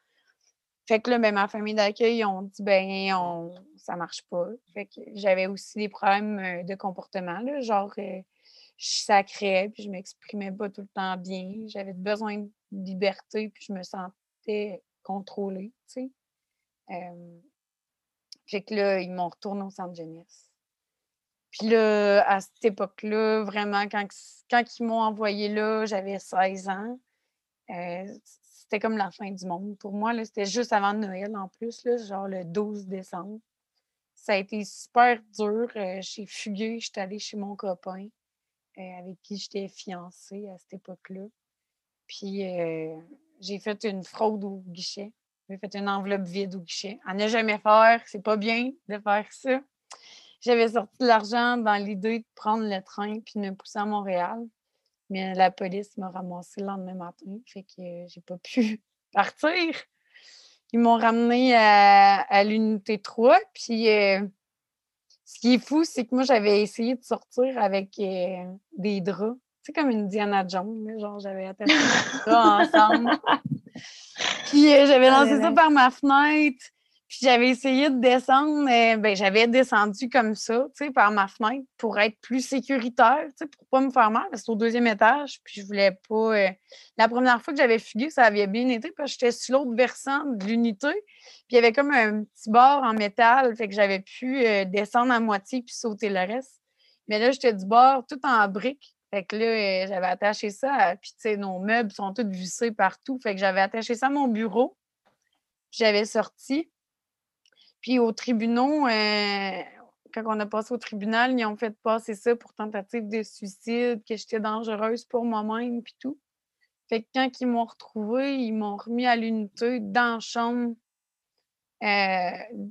Fait que là, ben, ma famille d'accueil, ont dit, ben, on, ça marche pas. Fait que j'avais aussi des problèmes euh, de comportement, là, genre, euh, je sacrais, puis je m'exprimais pas tout le temps bien. J'avais besoin de liberté, puis je me sentais contrôlée, tu sais. Fait que là, ils m'ont retourné au centre jeunesse. Puis là, à cette époque-là, vraiment, quand, quand ils m'ont envoyé là, j'avais 16 ans. Euh, c'était comme la fin du monde. Pour moi, c'était juste avant Noël en plus, là, genre le 12 décembre. Ça a été super dur. Euh, j'ai fugué, j'étais allée chez mon copain euh, avec qui j'étais fiancée à cette époque-là. Puis j'ai fait une fraude au guichet. J'ai fait une enveloppe vide au guichet. À ne jamais faire, c'est pas bien de faire ça. J'avais sorti de l'argent dans l'idée de prendre le train puis de me pousser à Montréal. Mais la police m'a ramassé le lendemain matin, fait que j'ai pas pu partir. Ils m'ont ramené à, l'unité 3. Puis euh, ce qui est fou, c'est que moi, j'avais essayé de sortir avec euh, des draps. C'est comme une Diana Jones, genre j'avais attaché ça ensemble. Puis euh, j'avais lancé ça par ma fenêtre. Puis j'avais essayé de descendre, mais ben, j'avais descendu comme ça, tu sais, par ma fenêtre pour être plus sécuritaire, tu sais, pour pas me faire mal, parce que c'est au deuxième étage, puis je voulais pas... Euh, la première fois que j'avais fugué, ça avait bien été, parce que j'étais sur l'autre versant de l'unité, puis il y avait comme un petit bord en métal, fait que j'avais pu euh, descendre à moitié puis sauter le reste. Mais là, j'étais du bord tout en briques, fait que là, euh, j'avais attaché ça, puis tu sais, nos meubles sont tous vissés partout. Fait que j'avais attaché ça à mon bureau. J'avais sorti. Puis au tribunal, euh, quand on a passé au tribunal, ils ont fait passer ça pour tentative de suicide, que j'étais dangereuse pour moi-même, puis tout. Fait que quand ils m'ont retrouvée, ils m'ont remis à l'unité dans la chambre euh,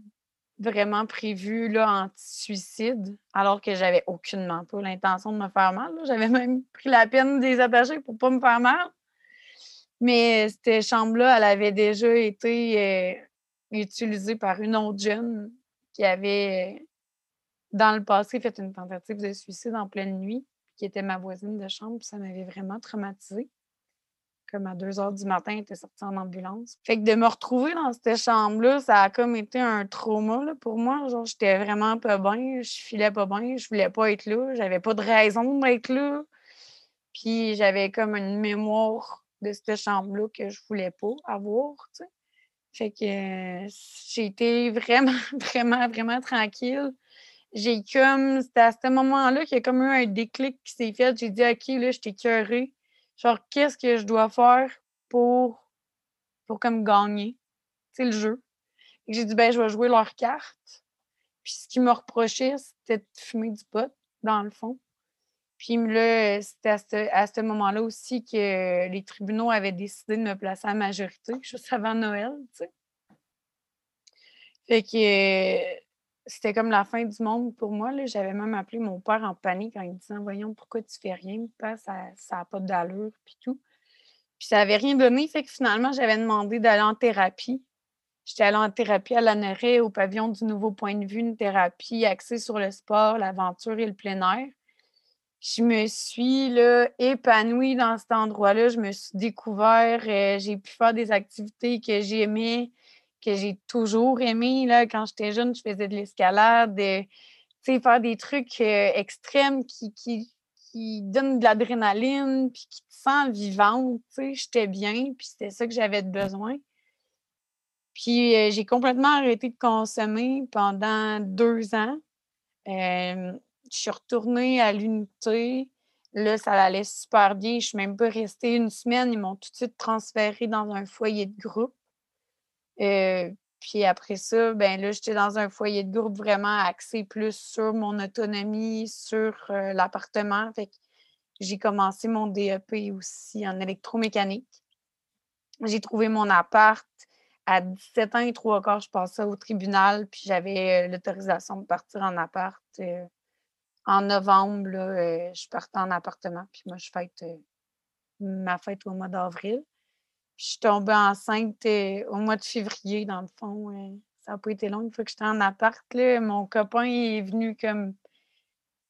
vraiment prévu là, anti-suicide, alors que j'avais aucunement pas l'intention de me faire mal. J'avais même pris la peine de les attacher pour pas me faire mal. Mais cette chambre-là, elle avait déjà été euh, utilisée par une autre jeune qui avait, dans le passé, fait une tentative de suicide en pleine nuit, qui était ma voisine de chambre, ça m'avait vraiment traumatisée comme à 2 heures du matin, elle était sortie en ambulance. Fait que de me retrouver dans cette chambre-là, ça a comme été un trauma là, pour moi. Genre, j'étais vraiment pas bien, je filais pas bien, je voulais pas être là, j'avais pas de raison d'être là. Puis j'avais comme une mémoire de cette chambre-là que je voulais pas avoir, tu sais. Fait que euh, j'ai été vraiment, vraiment, vraiment tranquille. J'ai comme, c'était à ce moment-là qu'il y a comme eu un déclic qui s'est fait. J'ai dit, OK, là, je t'ai curé genre, qu'est-ce que je dois faire pour, pour comme gagner? C'est le jeu? J'ai dit, ben, je vais jouer leur carte. Puis ce qu'ils me reprochaient, c'était de fumer du pot, dans le fond. Puis là, c'était à ce, moment-là aussi que les tribunaux avaient décidé de me placer à majorité, juste avant Noël, tu sais. Fait que c'était comme la fin du monde pour moi. J'avais même appelé mon père en panique en lui disant Voyons, pourquoi tu fais rien, ça n'a pas d'allure, puis tout. Puis ça n'avait rien donné, fait que finalement, j'avais demandé d'aller en thérapie. J'étais allée en thérapie à l'ANERE, au pavillon du Nouveau Point de Vue, une thérapie axée sur le sport, l'aventure et le plein air. Je me suis là, épanouie dans cet endroit-là. Je me suis découvert. Euh, j'ai pu faire des activités que j'aimais, que j'ai toujours aimé. Là. Quand j'étais jeune, je faisais de l'escalade, faire des trucs euh, extrêmes qui, qui, qui, donnent de l'adrénaline, puis qui te sent vivante. J'étais bien, puis c'était ça que j'avais besoin. Puis euh, j'ai complètement arrêté de consommer pendant deux ans. je suis retournée à l'unité. Là, ça allait super bien. Je suis même pas restée une semaine. Ils m'ont tout de suite transférée dans un foyer de groupe. Euh, puis après ça, ben là, j'étais dans un foyer de groupe vraiment axé plus sur mon autonomie, sur euh, l'appartement. Fait j'ai commencé mon DEP aussi en électromécanique. J'ai trouvé mon appart. À 17 ans et trois quarts, je passais au tribunal, puis j'avais euh, l'autorisation de partir en appart. en novembre, je partais en appartement, puis moi, je fête ma fête au mois d'avril je suis tombée enceinte euh, au mois de février, dans le fond. Euh, ça n'a pas été long. Une fois que j'étais en appart, mon copain est venu comme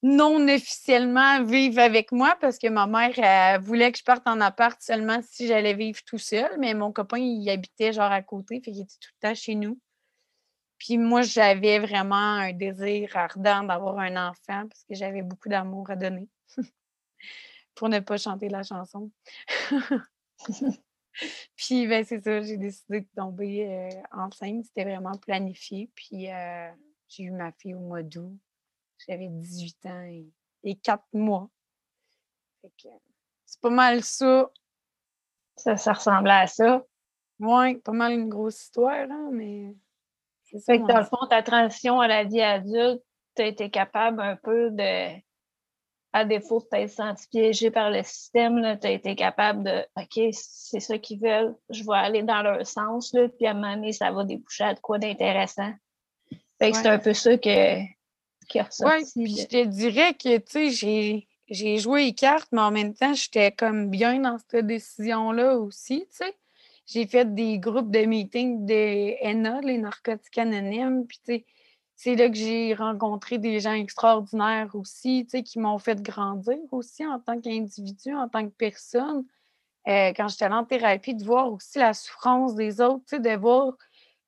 non officiellement vivre avec moi parce que ma mère voulait que je parte en appart seulement si j'allais vivre tout seul. Mais mon copain, il habitait genre à côté, fait qu'il était tout le temps chez nous. Puis moi, j'avais vraiment un désir ardent d'avoir un enfant parce que j'avais beaucoup d'amour à donner. Pour ne pas chanter la chanson. Puis, ben, c'est ça, j'ai décidé de tomber euh, enceinte. C'était vraiment planifié. Puis, euh, j'ai eu ma fille au mois d'août. J'avais 18 ans et, et 4 mois. c'est pas mal ça. Ça, ça ressemblait à ça. Oui, pas mal une grosse histoire, hein, mais. C'est ça. Fait que dans le fond, ta transition à la vie adulte, tu as été capable un peu de à défaut de t'être senti piégé par le système, tu as été capable de OK, c'est ça qu'ils veulent, je vais aller dans leur sens, là, puis à un moment donné, ça va déboucher à de quoi d'intéressant. Fait que c'est un peu ça que, qui. Oui, je te dirais que, tu sais, j'ai joué les cartes, mais en même temps, j'étais comme bien dans cette décision-là aussi, tu sais. J'ai fait des groupes de meetings de ENA, les narcotiques anonymes, puis tu sais, c'est là que j'ai rencontré des gens extraordinaires aussi, qui m'ont fait grandir aussi en tant qu'individu, en tant que personne. Euh, quand j'étais en thérapie, de voir aussi la souffrance des autres, de voir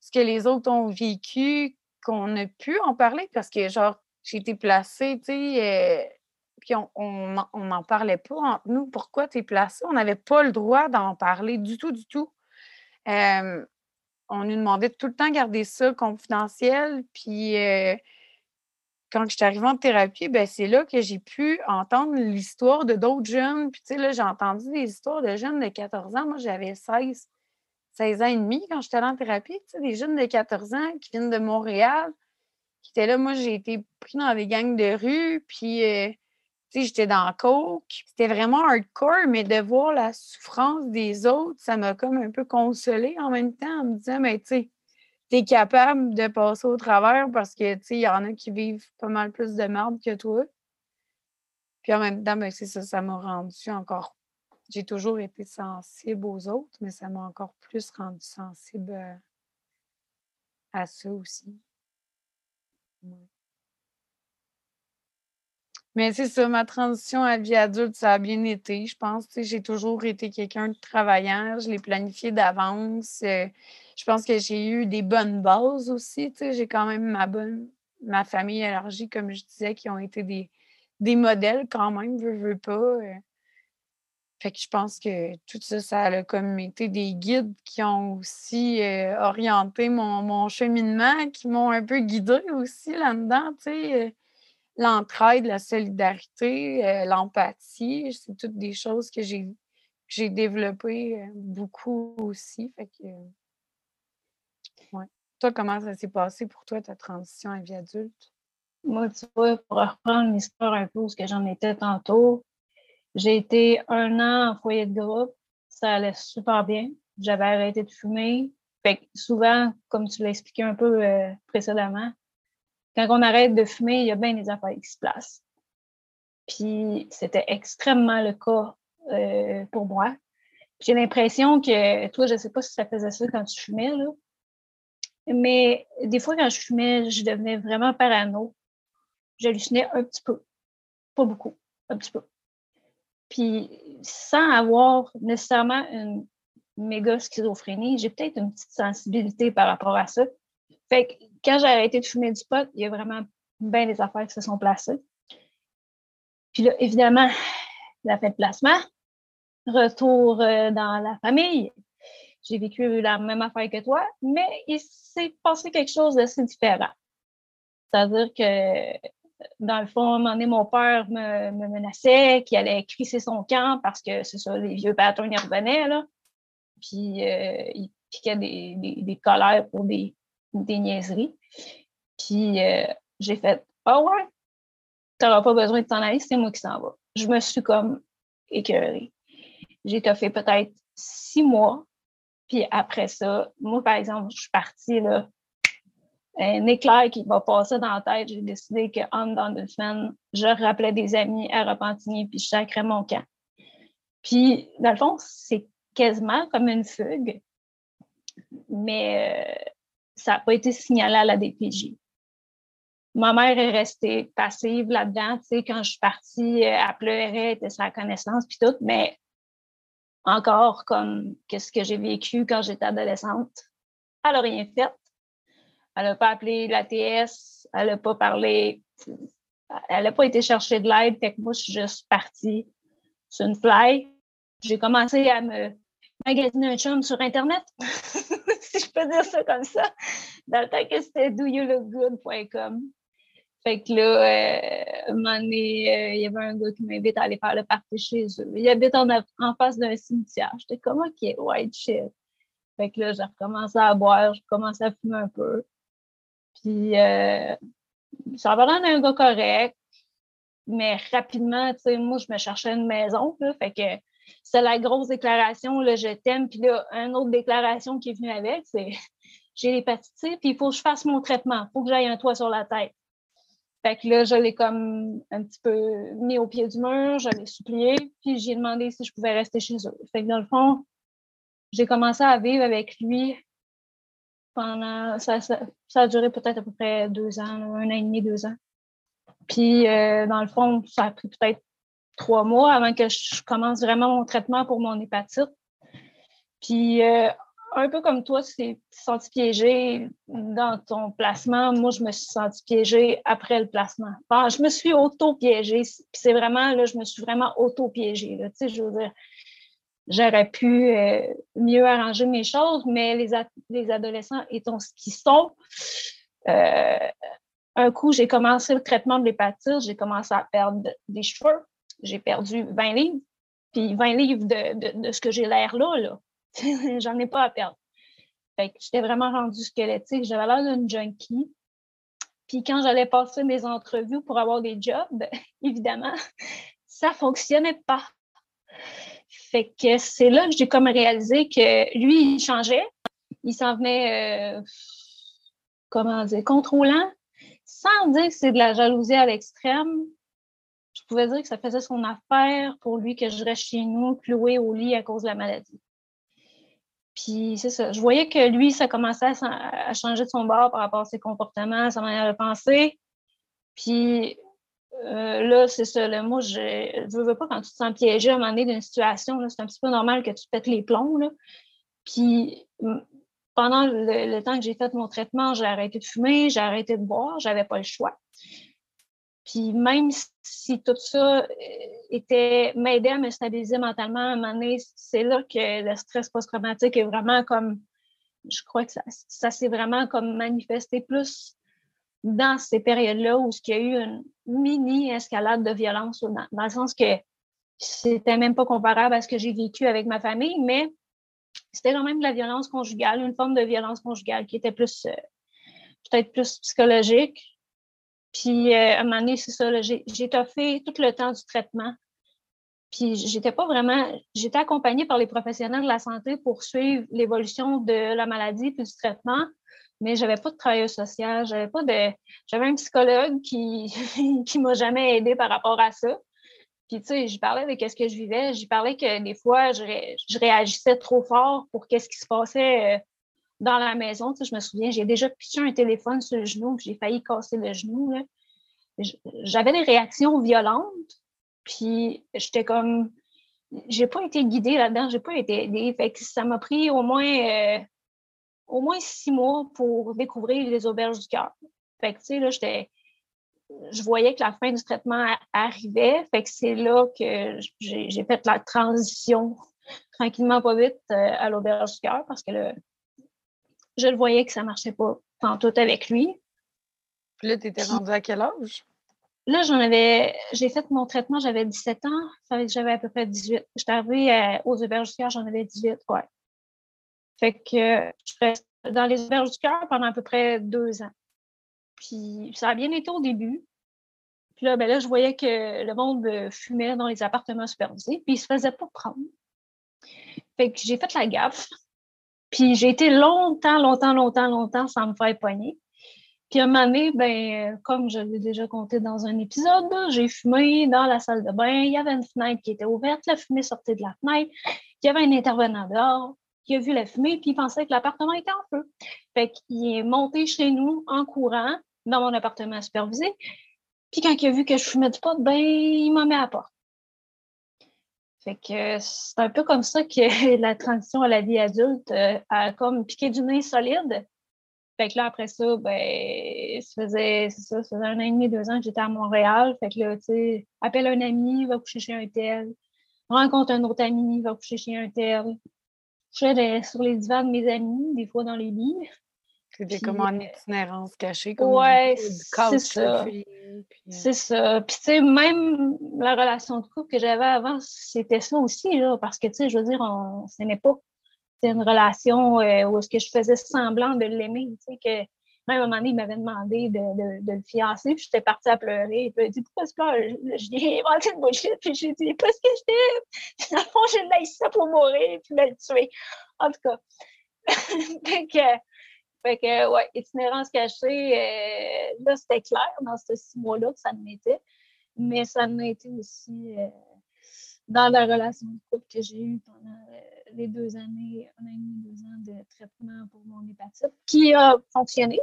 ce que les autres ont vécu, qu'on a pu en parler parce que, genre, j'ai été placée, tu sais, euh, puis on n'en parlait pas entre nous. Pourquoi tu es placée? On n'avait pas le droit d'en parler du tout, du tout. Euh, on nous demandait tout le temps de garder ça confidentiel. Puis euh, quand je suis arrivée en thérapie, ben, c'est là que j'ai pu entendre l'histoire de d'autres jeunes. Puis tu sais, là, j'ai entendu des histoires de jeunes de 14 ans. Moi, j'avais 16, 16 ans et demi quand j'étais en thérapie. Tu sais, des jeunes de 14 ans qui viennent de Montréal, qui étaient là. Moi, j'ai été pris dans des gangs de rue. Puis euh, j'étais dans coke. C'était vraiment hardcore, mais de voir la souffrance des autres, ça m'a comme un peu consolée en même temps en me disant, mais tu sais, t'es capable de passer au travers parce que, tu sais, il y en a qui vivent pas mal plus de merde que toi. Puis en même temps, ben, c'est ça, ça m'a rendu encore. J'ai toujours été sensible aux autres, mais ça m'a encore plus rendu sensible euh, à, ça aussi. Mais c'est ça, ma transition à vie adulte, ça a bien été. Je pense j'ai toujours été quelqu'un de travaillant. Je l'ai planifié d'avance. Euh, je pense que j'ai eu des bonnes bases aussi. J'ai quand même ma bonne ma famille élargie, comme je disais, qui ont été des, des modèles quand même, veux, veux pas. Euh. Fait que je pense que tout ça, ça a comme été des guides qui ont aussi euh, orienté mon, mon, cheminement, qui m'ont un peu guidé aussi là-dedans, l'entraide, la solidarité, euh, l'empathie, c'est toutes des choses que j'ai, j'ai développées euh, beaucoup aussi. Fait que, ouais. Toi, comment ça s'est passé pour toi, ta transition à vie adulte? Moi, tu vois, pour reprendre l'histoire un peu, ce que j'en étais tantôt, j'ai été un an en foyer de groupe. Ça allait super bien. J'avais arrêté de fumer. Fait que souvent, comme tu l'as expliqué un peu euh, précédemment, quand on arrête de fumer, il y a bien des affaires qui se placent. Puis c'était extrêmement le cas euh, pour moi. J'ai l'impression que, toi, je ne sais pas si ça faisait ça quand tu fumais, là, mais des fois, quand je fumais, je devenais vraiment parano. J'hallucinais un petit peu. Pas beaucoup, un petit peu. Puis, sans avoir nécessairement une méga schizophrénie, j'ai peut-être une petite sensibilité par rapport à ça. Fait que quand j'ai arrêté de fumer du pot, il y a vraiment bien des affaires qui se sont placées. Puis là, évidemment, la fête de placement, retour euh, dans la famille. J'ai vécu la même affaire que toi, mais il s'est passé quelque chose d'assez différent. C'est-à-dire que, dans le fond, à un moment donné, mon père me, menaçait qu'il allait crisser son camp parce que c'est ça, les vieux patterns y revenaient, là. Puis euh, il piquait des, colères pour des, des niaiseries. Puis euh, j'ai fait Ah ouais, t'auras pas besoin de t'en aller, c'est moi qui s'en va. Je me suis comme écœurée. J'ai fait peut-être six mois. Puis après ça, moi, par exemple, je suis partie, là, un éclair qui va passer dans la tête. J'ai décidé qu'en dans deux semaines, je rappelais des amis à Repentigny, puis je sacrais mon camp. Puis, dans le fond, c'est quasiment comme une fugue, mais euh, ça n'a pas été signalé à la DPJ. Ma mère est restée passive là-dedans. Quand je suis partie, elle pleurait, elle sa connaissance, puis tout, mais encore comme qu'est-ce que j'ai vécu quand j'étais adolescente. Elle n'a rien fait. Elle n'a pas appelé l'ATS, elle n'a pas parlé, elle n'a pas été chercher de l'aide. Fait que moi, je suis juste partie sur une fly. J'ai commencé à me magasiner un chum sur Internet, je peux dire ça comme ça, dans le temps que c'était doyoulookgood.com. Fait que là, euh, euh, il y avait un gars qui m'invite à aller faire le party chez eux. Il habite en, face d'un cimetière. J'étais comme, OK, white shit. Fait que là, j'ai recommencé à boire, j'ai commencé à fumer un peu. Puis, euh, ça va l'air d'un gars correct, mais rapidement, tu sais, moi, je me cherchais une maison, fait que c'est la grosse déclaration, je t'aime, puis là, une autre déclaration qui est venue avec, c'est j'ai l'hépatite puis il faut que je fasse mon traitement, il faut que j'aille un toit sur la tête. Fait que là, je l'ai comme un petit peu mis au pied du mur, je l'ai supplié, puis j'ai demandé si je pouvais rester chez eux. Fait que dans le fond, j'ai commencé à vivre avec lui pendant. Ça, a duré peut-être à peu près deux ans, un an et demi, deux ans. Puis, euh, dans le fond, ça a pris peut-être trois mois avant que je commence vraiment mon traitement pour mon hépatite. Puis, euh, un peu comme toi, tu t'es senti piégé dans ton placement. Moi, je me suis senti piégée après le placement. je me suis auto-piégée. c'est vraiment, là, je me suis vraiment auto-piégée. Tu sais, je veux dire, j'aurais pu euh, mieux arranger mes choses, mais les, les adolescents étant ce qu'ils sont, euh, un coup, j'ai commencé le traitement de l'hépatite, j'ai commencé à perdre des cheveux. J'ai perdu 20 livres. Puis 20 livres de, de ce que j'ai l'air là, là J'en ai pas à perdre. Fait que j'étais vraiment rendue squelettique. J'avais l'air d'une junkie. Puis quand j'allais passer mes entrevues pour avoir des jobs, évidemment, ça fonctionnait pas. Fait que c'est là que j'ai comme réalisé que lui, il changeait. Il s'en venait, euh, comment dire, contrôlant, sans dire que c'est de la jalousie à l'extrême. Pouvais dire que ça faisait son affaire pour lui que je reste chez nous, cloué au lit à cause de la maladie. Puis c'est ça. Je voyais que lui, ça commençait à, changer de son bord par rapport à ses comportements, sa manière de penser. Puis euh, là, c'est ça. Là, moi, je ne veux pas quand tu te sens piégé à un moment donné d'une situation. C'est un petit peu normal que tu pètes les plombs. Là. Puis pendant le, temps que j'ai fait mon traitement, j'ai arrêté de fumer, j'ai arrêté de boire, j'avais pas le choix. Puis même si tout ça euh, était m'aidait à me stabiliser mentalement, à un moment donné, c'est là que le stress post-traumatique est vraiment comme, je crois que ça, s'est vraiment comme manifesté plus dans ces périodes-là où il y a eu une mini escalade de violence, dans, dans le sens que c'était même pas comparable à ce que j'ai vécu avec ma famille, mais c'était quand même de la violence conjugale, une forme de violence conjugale qui était plus, euh, peut-être plus psychologique, Puis à un moment donné, c'est ça, j'ai étoffé tout le temps du traitement. Puis j'étais pas vraiment, j'étais accompagnée par les professionnels de la santé pour suivre l'évolution de la maladie puis du traitement, mais j'avais pas de travail social, j'avais pas de, j'avais un psychologue qui qui m'a jamais aidé par rapport à ça. Puis tu sais, je parlais de ce que je vivais, j'y parlais que des fois je, je, réagissais trop fort pour qu'est-ce qui se passait euh, dans la maison. Tu sais, je me souviens, j'ai déjà pitché un téléphone sur le genou, j'ai failli casser le genou. J'avais des réactions violentes puis j'étais comme, j'ai pas été guidée là-dedans, j'ai pas été aidée. Fait que ça m'a pris au moins, euh, au moins six mois pour découvrir les auberges du cœur. Fait que, tu sais, là, j'étais, je voyais que la fin du traitement arrivait. Fait que c'est là que j'ai fait la transition tranquillement, pas vite, euh, à l'auberge du cœur parce que là, je le voyais que ça marchait pas tout avec lui. Puis là, tu étais rendu à quel âge? Là, j'en avais, j'ai fait mon traitement, j'avais 17 ans, j'avais à peu près 18. J'étais arrivée euh, aux auberges du cœur, j'en avais 18, ouais. Fait que je restais dans les auberges du cœur pendant à peu près deux ans. Puis ça a bien été au début. Puis là, ben là, je voyais que le monde euh, fumait dans les appartements supervisés, puis ils se faisaient pas prendre. Fait que j'ai fait la gaffe. Puis j'ai été longtemps, longtemps, longtemps, longtemps sans me faire poigner. Puis à un moment donné, ben, comme je l'ai déjà compté dans un épisode, j'ai fumé dans la salle de bain. Il y avait une fenêtre qui était ouverte, la fumée sortait de la fenêtre. Il y avait un intervenant dehors qui a vu la fumée, puis il pensait que l'appartement était en feu. Fait qu'il est monté chez nous en courant dans mon appartement supervisé. Puis quand il a vu que je fumais du pot, ben, il m'a mis à la porte. Fait que c'est un peu comme ça que la transition à la vie adulte euh, a comme piqué du nez solide. Fait que là, après ça, ben, ça faisait, ça, ça faisait un an et demi, deux ans que j'étais à Montréal. Fait que là, tu sais, appelle un ami, va coucher chez un tel. Rencontre un autre ami, va coucher chez un tel. Je sur les divans de mes amis, des fois dans les lits. C'était comme en euh, itinérance cachée, comme ouais, c'est ça. Euh, c'est ça. Puis, tu sais, même la relation de couple que j'avais avant, c'était ça aussi, là, parce que, tu sais, je veux dire, on s'aimait pas c'était une relation euh, où est-ce que je faisais semblant de l'aimer, tu sais, que même à un moment donné, il m'avait demandé de, de, de, le fiancer, puis j'étais partie à pleurer. Puis il a dit Pourquoi tu pleures? Je dis inventé une bullshit, puis j'ai dit Parce que je t'aime. Dans le fond, j'ai laissé ça pour mourir, puis me le tuer. En tout cas. fait que, fait que, ouais, itinérance cachée, euh, là, c'était clair dans ces six mois-là que ça me mettait. Mais ça m'a été aussi euh, dans la relation de couple que j'ai eue pendant les deux années, un an et demi, deux ans de traitement pour mon hépatite, qui a fonctionné.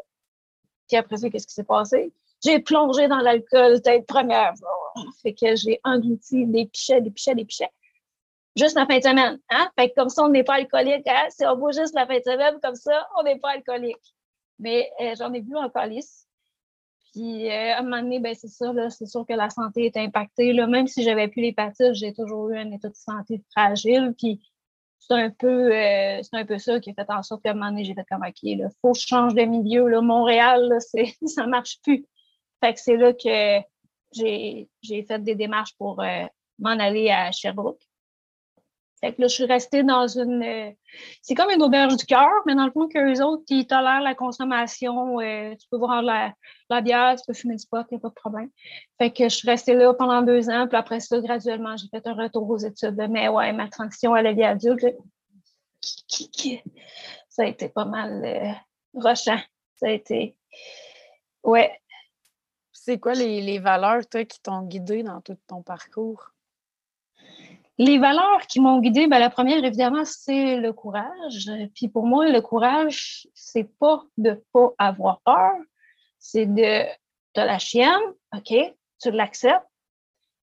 Puis après ça, qu'est-ce qui s'est passé? J'ai plongé dans l'alcool tête première Fait que j'ai englouti des pichets, des pichets, des pichets. Juste la fin de semaine. Hein? Fait que comme ça, on n'est pas alcoolique. Hein? Si on boit juste la fin de semaine, comme ça, on n'est pas alcoolique. Mais euh, j'en ai vu en calice. Puis euh, à un moment donné, ben, c'est ça, c'est sûr que la santé est impactée. Là. Même si j'avais plus l'hépatite, j'ai toujours eu un état de santé fragile. Puis c'est un peu euh, un peu ça qui a fait en sorte qu'à un moment donné, j'ai fait comme OK, il faut que je change de milieu. Là. Montréal, là, ça marche plus. Fait que c'est là que j'ai, fait des démarches pour m'en aller à Sherbrooke. Fait que là, je suis restée dans une. Euh, c'est comme une auberge du cœur, mais dans le fond, qu'eux autres, ils tolèrent la consommation. Euh, tu peux boire la, la bière, tu peux fumer du pot, il n'y a pas de problème. Fait que je suis restée là pendant deux ans, puis après ça, graduellement, j'ai fait un retour aux études. Mais ouais, ma transition à la vie adulte, ça a été pas mal euh, rochant. Ça a été. Ouais. C'est quoi les, les valeurs, toi, qui t'ont guidé dans tout ton parcours? Les valeurs qui m'ont guidée, ben, la première, évidemment, c'est le courage. Puis pour moi, le courage, c'est pas de pas avoir peur, c'est de, de la chienne, OK, tu l'acceptes,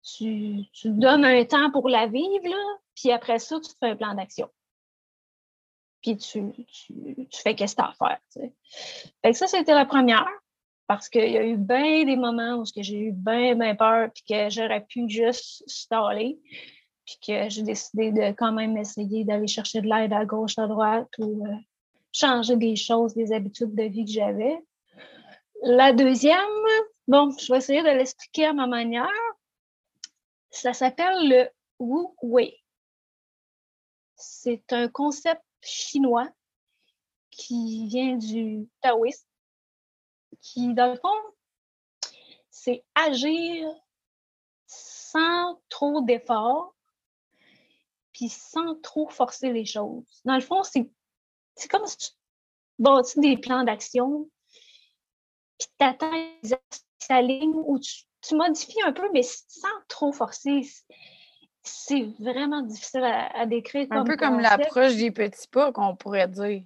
tu, donnes un temps pour la vivre, là, puis après ça, tu fais un plan d'action. Puis tu, tu, fais qu'est-ce que tu as à faire. Tu sais. Ça, c'était la première, parce qu'il y a eu bien des moments où j'ai eu bien, bien peur, puis que j'aurais pu juste staller puis que j'ai décidé de quand même essayer d'aller chercher de l'aide à gauche, à droite ou euh, changer des choses, des habitudes de vie que j'avais. La deuxième, bon, je vais essayer de l'expliquer à ma manière. Ça s'appelle le Wu Wei. C'est un concept chinois qui vient du taoïsme, qui, dans le fond, c'est agir sans trop d'efforts, puis sans trop forcer les choses. Dans le fond, c'est, comme si tu bâtis des plans d'action, puis tu attends sa ligne où tu, modifies un peu, mais sans trop forcer. C'est vraiment difficile à, décrire. Un peu comme l'approche des petits pas qu'on pourrait dire.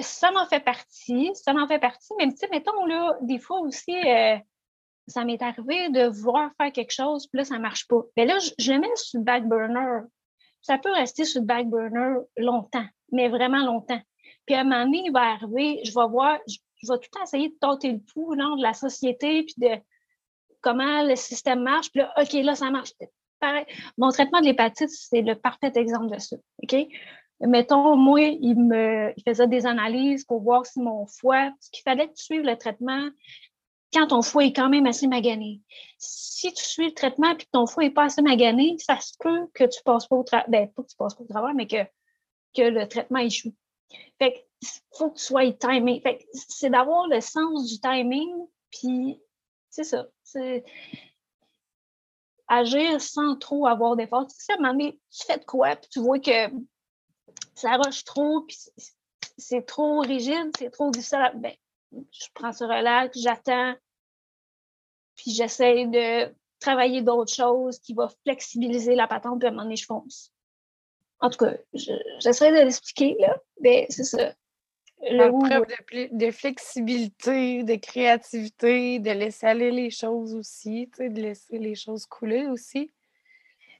Ça m'en fait partie, ça m'en fait partie, mais tu sais, mettons, là, des fois aussi, euh, ça m'est arrivé de vouloir faire quelque chose, puis là, ça ne marche pas. Mais là, je, le mets sur le back burner. Ça peut rester sur le back burner longtemps, mais vraiment longtemps. Puis à un moment donné, il va arriver, je vais voir, je, vais tout essayer de tenter le pouls de la société, puis de comment le système marche. Puis là, OK, là, ça marche. Pareil. Mon traitement de l'hépatite, c'est le parfait exemple de ça. OK? Mettons, moi, il me faisait des analyses pour voir si mon foie, ce qu'il fallait suivre le traitement quand ton foie est quand même assez magané. Si tu suis le traitement et que ton foie n'est pas assez magané, ça se peut que tu passes pas au travail, ben, pas que tu passes pas au travail, mais que, que le traitement échoue. Fait faut que tu sois timé. Fait c'est d'avoir le sens du timing, puis c'est ça. Agir sans trop avoir d'efforts. Tu sais, à donné, tu fais de quoi, puis tu vois que ça roche trop, puis c'est trop rigide, c'est trop difficile. Ben, je prends ce relax, j'attends, puis j'essaie de travailler d'autres choses qui vont flexibiliser la patente, puis à un moment donné, je fonce. En tout cas, j'essaie de l'expliquer, là, mais c'est ça. Le preuve de, de, flexibilité, de créativité, de laisser aller les choses aussi, de laisser les choses couler aussi.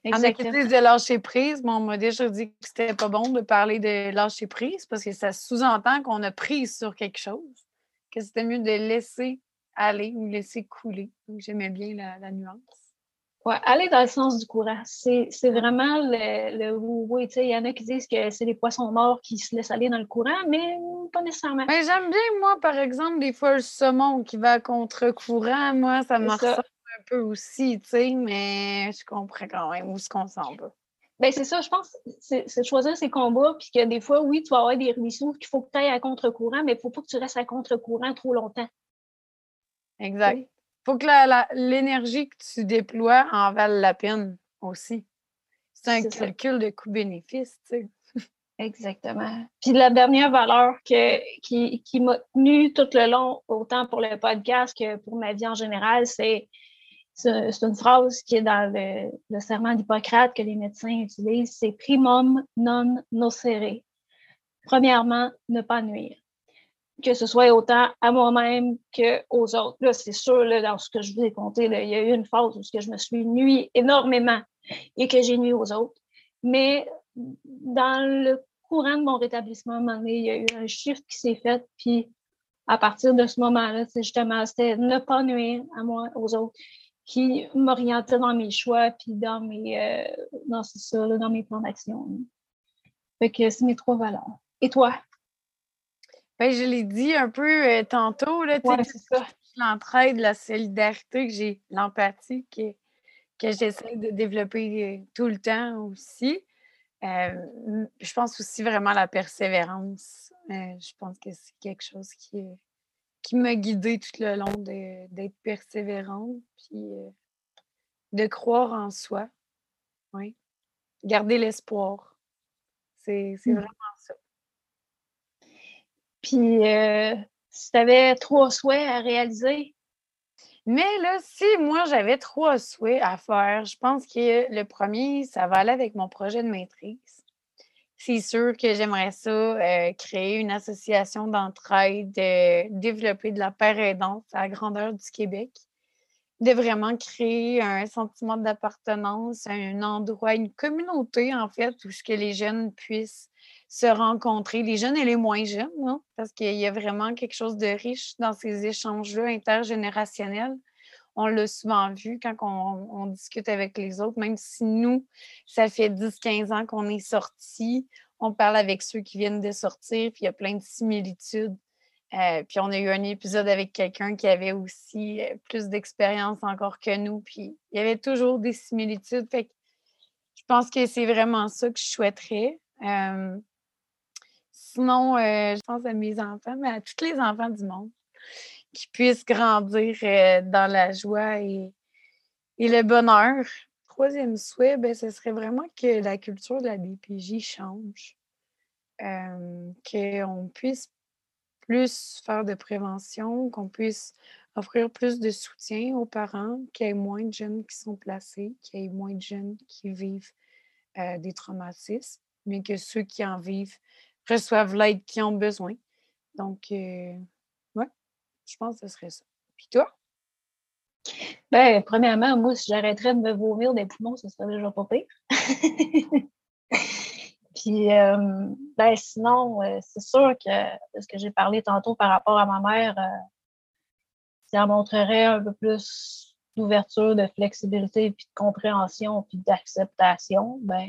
Exactement. En de lâcher prise, on m'a déjà dit que c'était pas bon de parler de lâcher prise parce que ça sous-entend qu'on a prise sur quelque chose que c'était mieux de laisser aller ou laisser couler. Donc, j'aimais bien la, nuance. Oui, aller dans le sens du courant. C'est vraiment le, le oui, il y en a qui disent que c'est les poissons morts qui se laissent aller dans le courant, mais pas nécessairement. Mais j'aime bien, moi, par exemple, des fois, le saumon qui va contre-courant, moi, ça me ressemble un peu aussi, tu sais, mais je comprends quand même où ce qu'on s'en va. Ben c'est ça, je pense, c'est choisir ses combats, puis que des fois, oui, tu vas avoir des ruisseaux qu'il faut que tu ailles à contre-courant, mais il ne faut pas que tu restes à contre-courant trop longtemps. Exact. Il faut que l'énergie que tu déploies en vale la peine aussi. C'est un calcul de coût-bénéfice, tu sais. Exactement. Puis la dernière valeur que, qui, qui m'a tenue tout le long, autant pour le podcast que pour ma vie en général, c'est c'est une phrase qui est dans le, serment d'Hippocrate que les médecins utilisent, c'est primum non nocere. Premièrement, ne pas nuire. Que ce soit autant à moi-même qu'aux autres. Là, c'est sûr, là, dans ce que je vous ai conté, il y a eu une phase où je me suis nuit énormément et que j'ai nuit aux autres. Mais dans le courant de mon rétablissement, il y a eu un chiffre qui s'est fait, puis à partir de ce moment-là, justement, c'était ne pas nuire à moi, aux autres qui m'orientait dans mes choix puis dans mes euh, dans, ça, dans mes plans d'action. Fait que c'est mes trois valeurs. Et toi? Ben, je l'ai dit un peu euh, tantôt, là, l'entraide, la solidarité, que j'ai l'empathie que, que j'essaie de développer euh, tout le temps aussi. je pense aussi vraiment à la persévérance. je pense que c'est quelque chose qui est qui m'a guidée tout le long d'être persévérante, puis euh, de croire en soi. Oui. Garder l'espoir. C'est mmh. vraiment ça. Puis, euh, si tu avais trois souhaits à réaliser? Mais là, si moi j'avais trois souhaits à faire, je pense que le premier, ça va aller avec mon projet de maîtrise c'est sûr que j'aimerais ça, euh, créer une association d'entraide, développer de la paire aidante à la grandeur du Québec, de vraiment créer un sentiment d'appartenance, un endroit, une communauté, en fait, où que les jeunes puissent se rencontrer, les jeunes et les moins jeunes, hein, parce qu'il y a vraiment quelque chose de riche dans ces échanges-là intergénérationnels on l'a souvent vu quand on, discute avec les autres, même si nous, ça fait 10-15 ans qu'on est sortis, on parle avec ceux qui viennent de sortir, puis il y a plein de similitudes. Euh, puis on a eu un épisode avec quelqu'un qui avait aussi euh, plus d'expérience encore que nous, puis il y avait toujours des similitudes. Fait je pense que c'est vraiment ça que je souhaiterais. Euh, sinon, je pense à mes enfants, mais à tous les enfants du monde qu'ils puissent grandir euh, dans la joie et, et le bonheur. Troisième souhait, ben, ce serait vraiment que la culture de la DPJ change. Euh, qu'on puisse plus faire de prévention, qu'on puisse offrir plus de soutien aux parents, qu'il y ait moins de jeunes qui sont placés, qu'il y ait moins de jeunes qui vivent euh, des traumatismes, mais que ceux qui en vivent reçoivent l'aide qu'ils ont besoin. Donc, euh, je pense que ce serait ça. Puis toi? Ben, premièrement, moi, si j'arrêterais de me vomir des poumons, ce serait déjà pas pire. Puis, euh, ben, sinon, euh, c'est sûr que ce que j'ai parlé tantôt par rapport à ma mère, ça montrerait un peu plus d'ouverture, de flexibilité, puis de compréhension, puis d'acceptation, ben,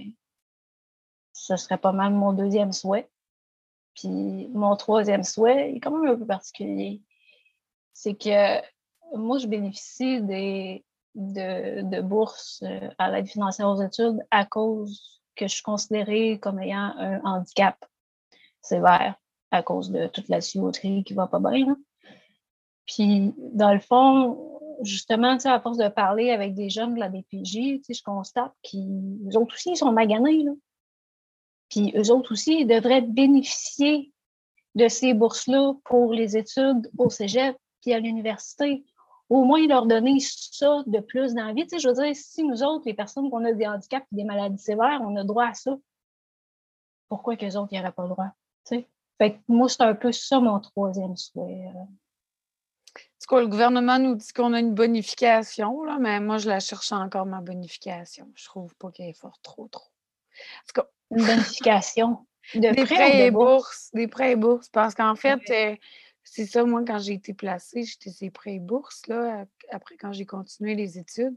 ce serait pas mal mon deuxième souhait. Puis mon troisième souhait est quand même un peu particulier. C'est que moi, je bénéficie des, de, bourses euh, à l'aide financière aux études à cause que je suis considérée comme ayant un handicap sévère à cause de toute la tuyauterie qui va pas bien. Puis, dans le fond, justement, à force de parler avec des jeunes de la BPJ, je constate qu'ils autres aussi, ils sont maganés. Là. Puis eux autres aussi, ils devraient bénéficier de ces bourses-là pour les études au cégep puis à l'université. Au moins, leur donner ça de plus dans la vie. je veux dire, si nous autres, les personnes qui ont des handicaps et des maladies sévères, on a droit à ça, pourquoi que les autres n'y auraient pas le droit? Fait que moi, c'est un peu ça mon troisième souhait. Euh. Tout cas, le gouvernement nous dit qu'on a une bonification, là, mais moi, je la cherche encore, ma bonification. Je trouve pas qu'elle est fort trop, trop. Une bonification. De des prêts, et bourses? Des prêts et bourses. Parce qu'en fait, euh, c'est ça, moi, quand j'ai été placée, j'étais ces prêts et bourses, là, après quand j'ai continué les études.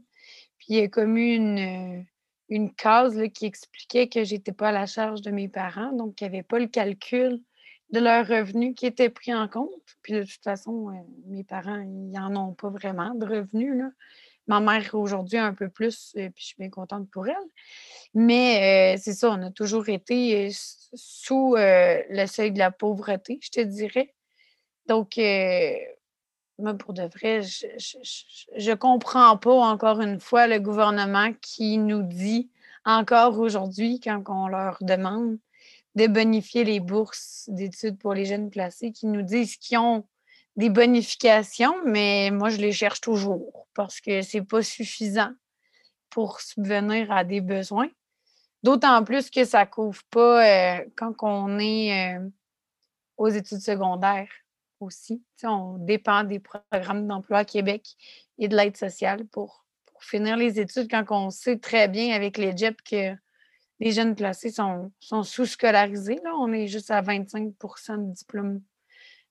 Puis il y a comme eu une, euh, une case là, qui expliquait que je n'étais pas à la charge de mes parents, donc il n'y avait pas le calcul de leurs revenus qui était pris en compte. Puis de toute façon, euh, mes parents, ils n'en ont pas vraiment de revenus. Là. Ma mère aujourd'hui un peu plus, puis je suis bien contente pour elle. Mais c'est ça, on a toujours été sous le seuil de la pauvreté, je te dirais. Donc, moi, pour de vrai, je ne comprends pas encore une fois le gouvernement qui nous dit encore aujourd'hui, quand on leur demande de bonifier les bourses d'études pour les jeunes placés, qui nous disent qu'ils ont des bonifications, mais moi, je les cherche toujours parce que ce n'est pas suffisant pour subvenir à des besoins. D'autant plus que ça couvre pas euh, quand on est euh, aux études secondaires aussi. on dépend des programmes d'emploi Québec et de l'aide sociale pour, finir les études quand on sait très bien avec les JEP que les jeunes placés sont, sous-scolarisés. On est juste à 25 de diplôme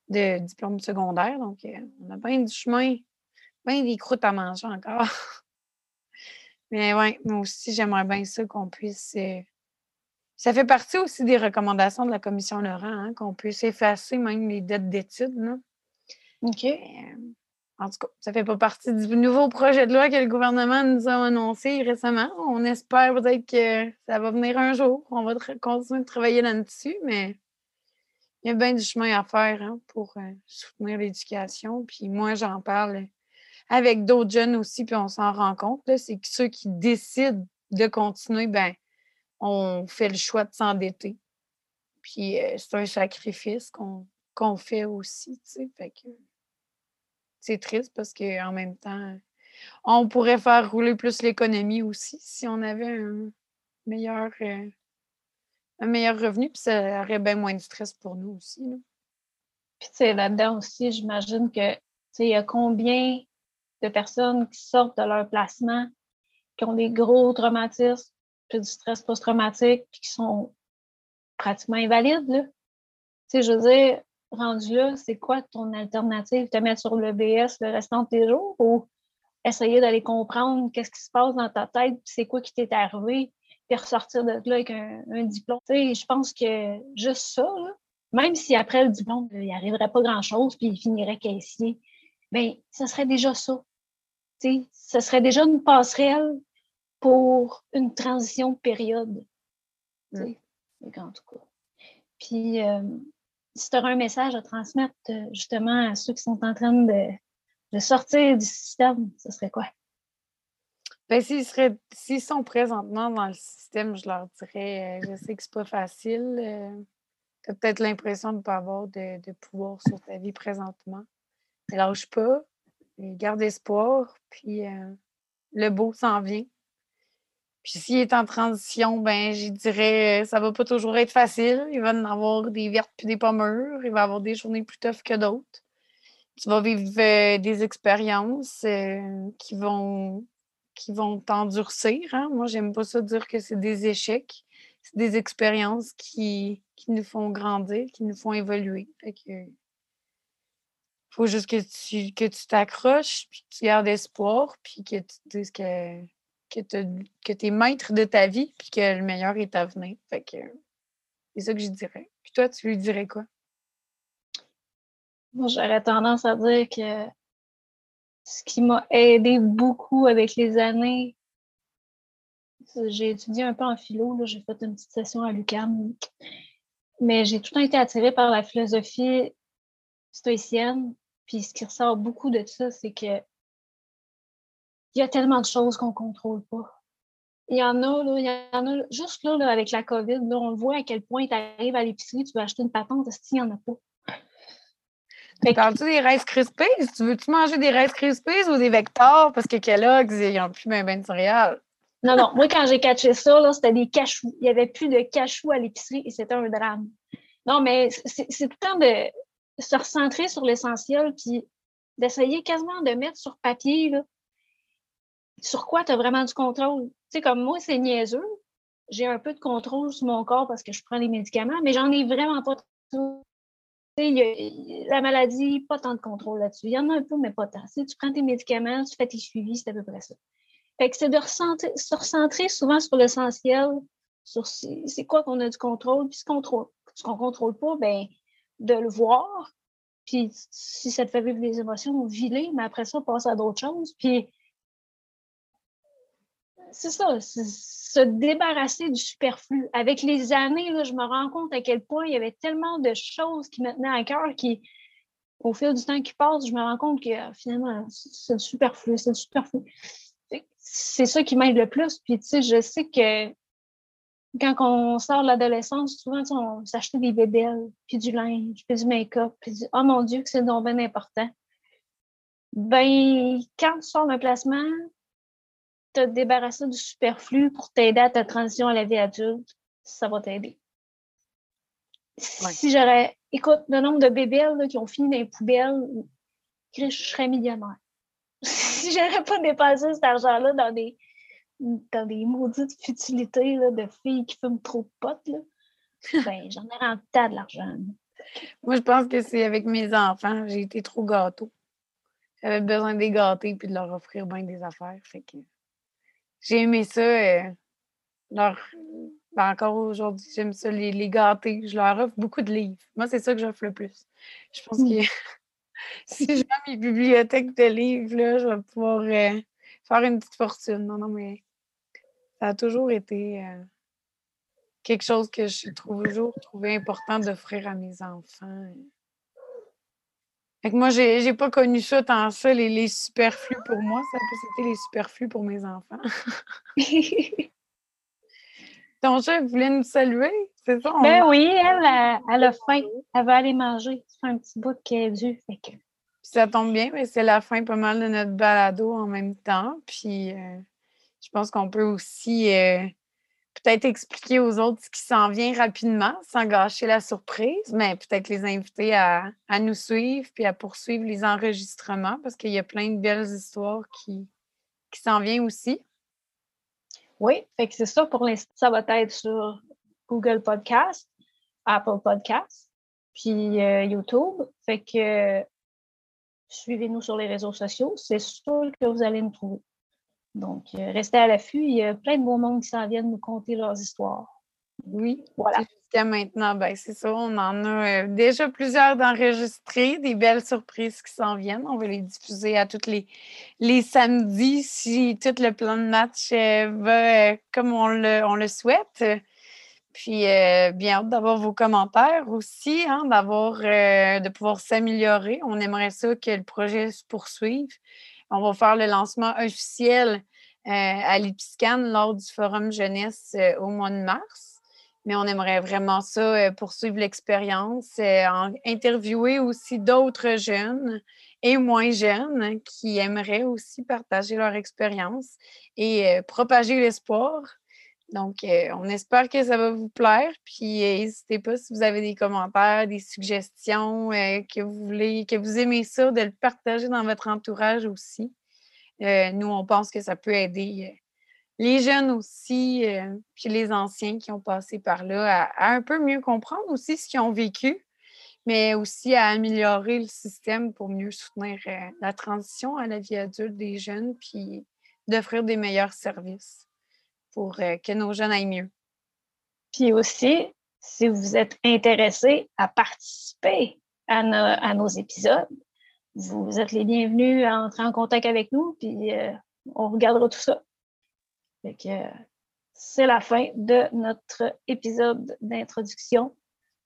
de diplôme secondaire. Donc, euh, on a bien du chemin, bien des croûtes à manger encore. Mais oui, moi aussi, j'aimerais bien ça qu'on puisse. Ça fait partie aussi des recommandations de la Commission Laurent, hein, qu'on puisse effacer même les dettes d'études. OK. Euh, en tout cas, ça ne fait pas partie du nouveau projet de loi que le gouvernement nous a annoncé récemment. On espère peut-être que ça va venir un jour. On va continuer de travailler là-dessus, mais il y a bien du chemin à faire hein, pour euh, soutenir l'éducation. Puis moi, j'en parle avec d'autres jeunes aussi, puis on s'en rend compte. C'est que ceux qui décident de continuer, ben, on fait le choix de s'endetter. Puis euh, c'est un sacrifice qu'on fait aussi. C'est triste parce qu'en même temps, on pourrait faire rouler plus l'économie aussi si on avait un meilleur. Euh, un meilleur revenu, puis ça aurait bien moins de stress pour nous aussi. Là. Puis, là-dedans aussi, j'imagine que, il y a combien de personnes qui sortent de leur placement, qui ont des gros traumatismes, puis du stress post-traumatique, puis qui sont pratiquement invalides, là. Tu sais, je veux dire, rendu là, c'est quoi ton alternative? Te mettre sur le BS le restant de tes jours ou essayer d'aller comprendre qu'est-ce qui se passe dans ta tête, c'est quoi qui t'est arrivé, ressortir de là avec un, diplôme? je pense que juste ça, même si après le diplôme, il n'y arriverait pas grand-chose, puis il finirait caissier, bien, ce serait déjà ça. ce serait déjà une passerelle pour une transition de période. Mm. En tout cas. Puis, euh, si tu aurais un message à transmettre euh, justement à ceux qui sont en train de, sortir du système, ce serait quoi? Ben, s'ils, seraient, s'ils sont présentement dans le système, je leur dirais, euh, je sais que c'est pas facile. Euh, tu as peut-être l'impression de ne pas avoir de, pouvoir sur ta vie présentement. Mais lâche pas, garde espoir, puis le beau s'en vient. Puis s'il est en transition, ben je dirais ça va pas toujours être facile. Il va en avoir des vertes puis des pommures. Il va avoir des journées plus tough que d'autres. Tu vas vivre euh, des expériences euh, qui vont qui vont t'endurcir. Hein. Moi, j'aime pas ça dire que c'est des échecs. C'est des expériences qui, qui nous font grandir, qui nous font évoluer. Fait que, faut juste que tu que tu t'accroches, puis que tu gardes espoir, puis que tu dises que que tu es maître de ta vie puis que le meilleur est à venir. C'est ça que je dirais. Puis toi, tu lui dirais quoi? Moi, j'aurais tendance à dire que ce qui m'a aidé beaucoup avec les années, j'ai étudié un peu en philo, j'ai fait une petite session à l'UQAM, mais j'ai tout le temps été attirée par la philosophie stoïcienne. Puis ce qui ressort beaucoup de ça, c'est que il y a tellement de choses qu'on ne contrôle pas. Il y en a, là, il y en a juste là, avec la COVID, là, on voit à quel point tu arrives à l'épicerie, tu veux acheter une patente, il n'y en a pas? Parles-tu des Rice Krispies? Tu veux-tu manger des Rice Krispies ou des Vectors? Parce que Kellogg's, ils n'ont plus même ben de céréales. Non, non. Moi, quand j'ai catché ça, c'était des cachous. Il n'y avait plus de cachous à l'épicerie et c'était un drame. Non, mais c'est tout le temps de se recentrer sur l'essentiel puis d'essayer quasiment de mettre sur papier là, sur quoi tu as vraiment du contrôle? Tu sais, comme moi, c'est niaiseux. J'ai un peu de contrôle sur mon corps parce que je prends les médicaments, mais j'en ai vraiment pas tout. La maladie, pas tant de contrôle là-dessus. Il y en a un peu, mais pas tant. Tu, prends tes médicaments, tu fais tes suivis, c'est à peu près ça. Fait que c'est de se recentrer souvent sur l'essentiel, sur c'est quoi qu'on a du contrôle, puis ce qu'on qu'on contrôle pas, ben de le voir, puis si ça te fait vivre des émotions, viler, mais après ça, passer à d'autres choses. Puis c'est ça, se débarrasser du superflu. Avec les années, là, je me rends compte à quel point il y avait tellement de choses qui me tenaient à cœur qui, au fil du temps qui passe, je me rends compte que finalement, c'est le superflu, c'est le superflu. C'est ça qui m'aide le plus. Puis, tu sais, je sais que quand on sort de l'adolescence, souvent, on s'achetait des bébelles, puis du linge, puis du make-up, puis du « Oh mon Dieu, que c'est donc bien important ». Ben, quand tu sors d'un placement, te débarrasser du superflu pour t'aider à ta transition à la vie adulte, ça va t'aider. Si j'aurais, écoute, le nombre de bébés qui ont fini dans les poubelles, je serais millionnaire. si j'aurais pas dépensé cet argent-là dans des, dans des maudites futilités de filles qui fument trop de potes, ben, j'en aurais un tas de l'argent. Moi, je pense que c'est avec mes enfants, j'ai été trop gâteau. J'avais besoin de les gâter puis de leur offrir bien des affaires. Fait que j'ai aimé ça. Euh, leur, ben, encore aujourd'hui, j'aime ça, les, les, gâter. Je leur offre beaucoup de livres. Moi, c'est ça que j'offre le plus. Je pense que mmh. si j'ai mes bibliothèques de livres, là, je vais pouvoir euh, faire une petite fortune. Non, non, mais ça a toujours été euh, quelque chose que je trouve toujours trouvé important d'offrir à mes enfants. Fait que moi, j'ai, n'ai pas connu ça tant ça, les, les superflus pour moi. Ça c'était les superflus pour mes enfants. Ton chef voulait nous saluer, c'est ça? Ben oui, elle, elle, a faim. Elle va aller manger. C'est un petit bout qui est dû. Fait que... ça tombe bien, mais c'est la fin pas mal de notre balado en même temps. Puis euh, je pense qu'on peut aussi euh, peut-être expliquer aux autres ce qui s'en vient rapidement sans gâcher la surprise, mais peut-être les inviter à, nous suivre puis à poursuivre les enregistrements parce qu'il y a plein de belles histoires qui, qui s'en viennent aussi. Oui, fait que c'est ça pour l'instant. Ça va être sur Google Podcast, Apple Podcast, puis euh, YouTube. Fait que suivez-nous sur les réseaux sociaux. C'est sûr que vous allez nous trouver. Donc, euh, restez à l'affût. Il y a plein de beaux mondes qui s'en viennent nous conter leurs histoires. Oui, voilà. Jusqu'à maintenant, ben, c'est ça. On en a euh, déjà plusieurs d'enregistrés, des belles surprises qui s'en viennent. On va les diffuser à tous les, les samedis si tout le plan de match euh, va comme on le, on le souhaite. Puis euh, bien hâte d'avoir vos commentaires aussi, hein, d'avoir euh, de pouvoir s'améliorer. On aimerait ça que le projet se poursuive. On va faire le lancement officiel à l'Ipiscan lors du Forum jeunesse au mois de mars. Mais on aimerait vraiment ça, poursuivre l'expérience, interviewer aussi d'autres jeunes et moins jeunes qui aimeraient aussi partager leur expérience et propager l'espoir. Donc, on espère que ça va vous plaire. Puis, n'hésitez pas si vous avez des commentaires, des suggestions, que vous voulez, que vous aimez ça, de le partager dans votre entourage aussi. nous, on pense que ça peut aider les jeunes aussi, puis les anciens qui ont passé par là, à, un peu mieux comprendre aussi ce qu'ils ont vécu, mais aussi à améliorer le système pour mieux soutenir la transition à la vie adulte des jeunes, puis d'offrir des meilleurs services pour que nos jeunes aillent mieux. Puis aussi, si vous êtes intéressé à participer à, nos épisodes, vous êtes les bienvenus à entrer en contact avec nous, puis on regardera tout ça. c'est la fin de notre épisode d'introduction.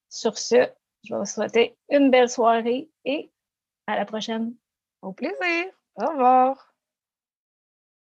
Sur ce, je vais vous souhaiter une belle soirée et à la prochaine. Au plaisir. Au revoir.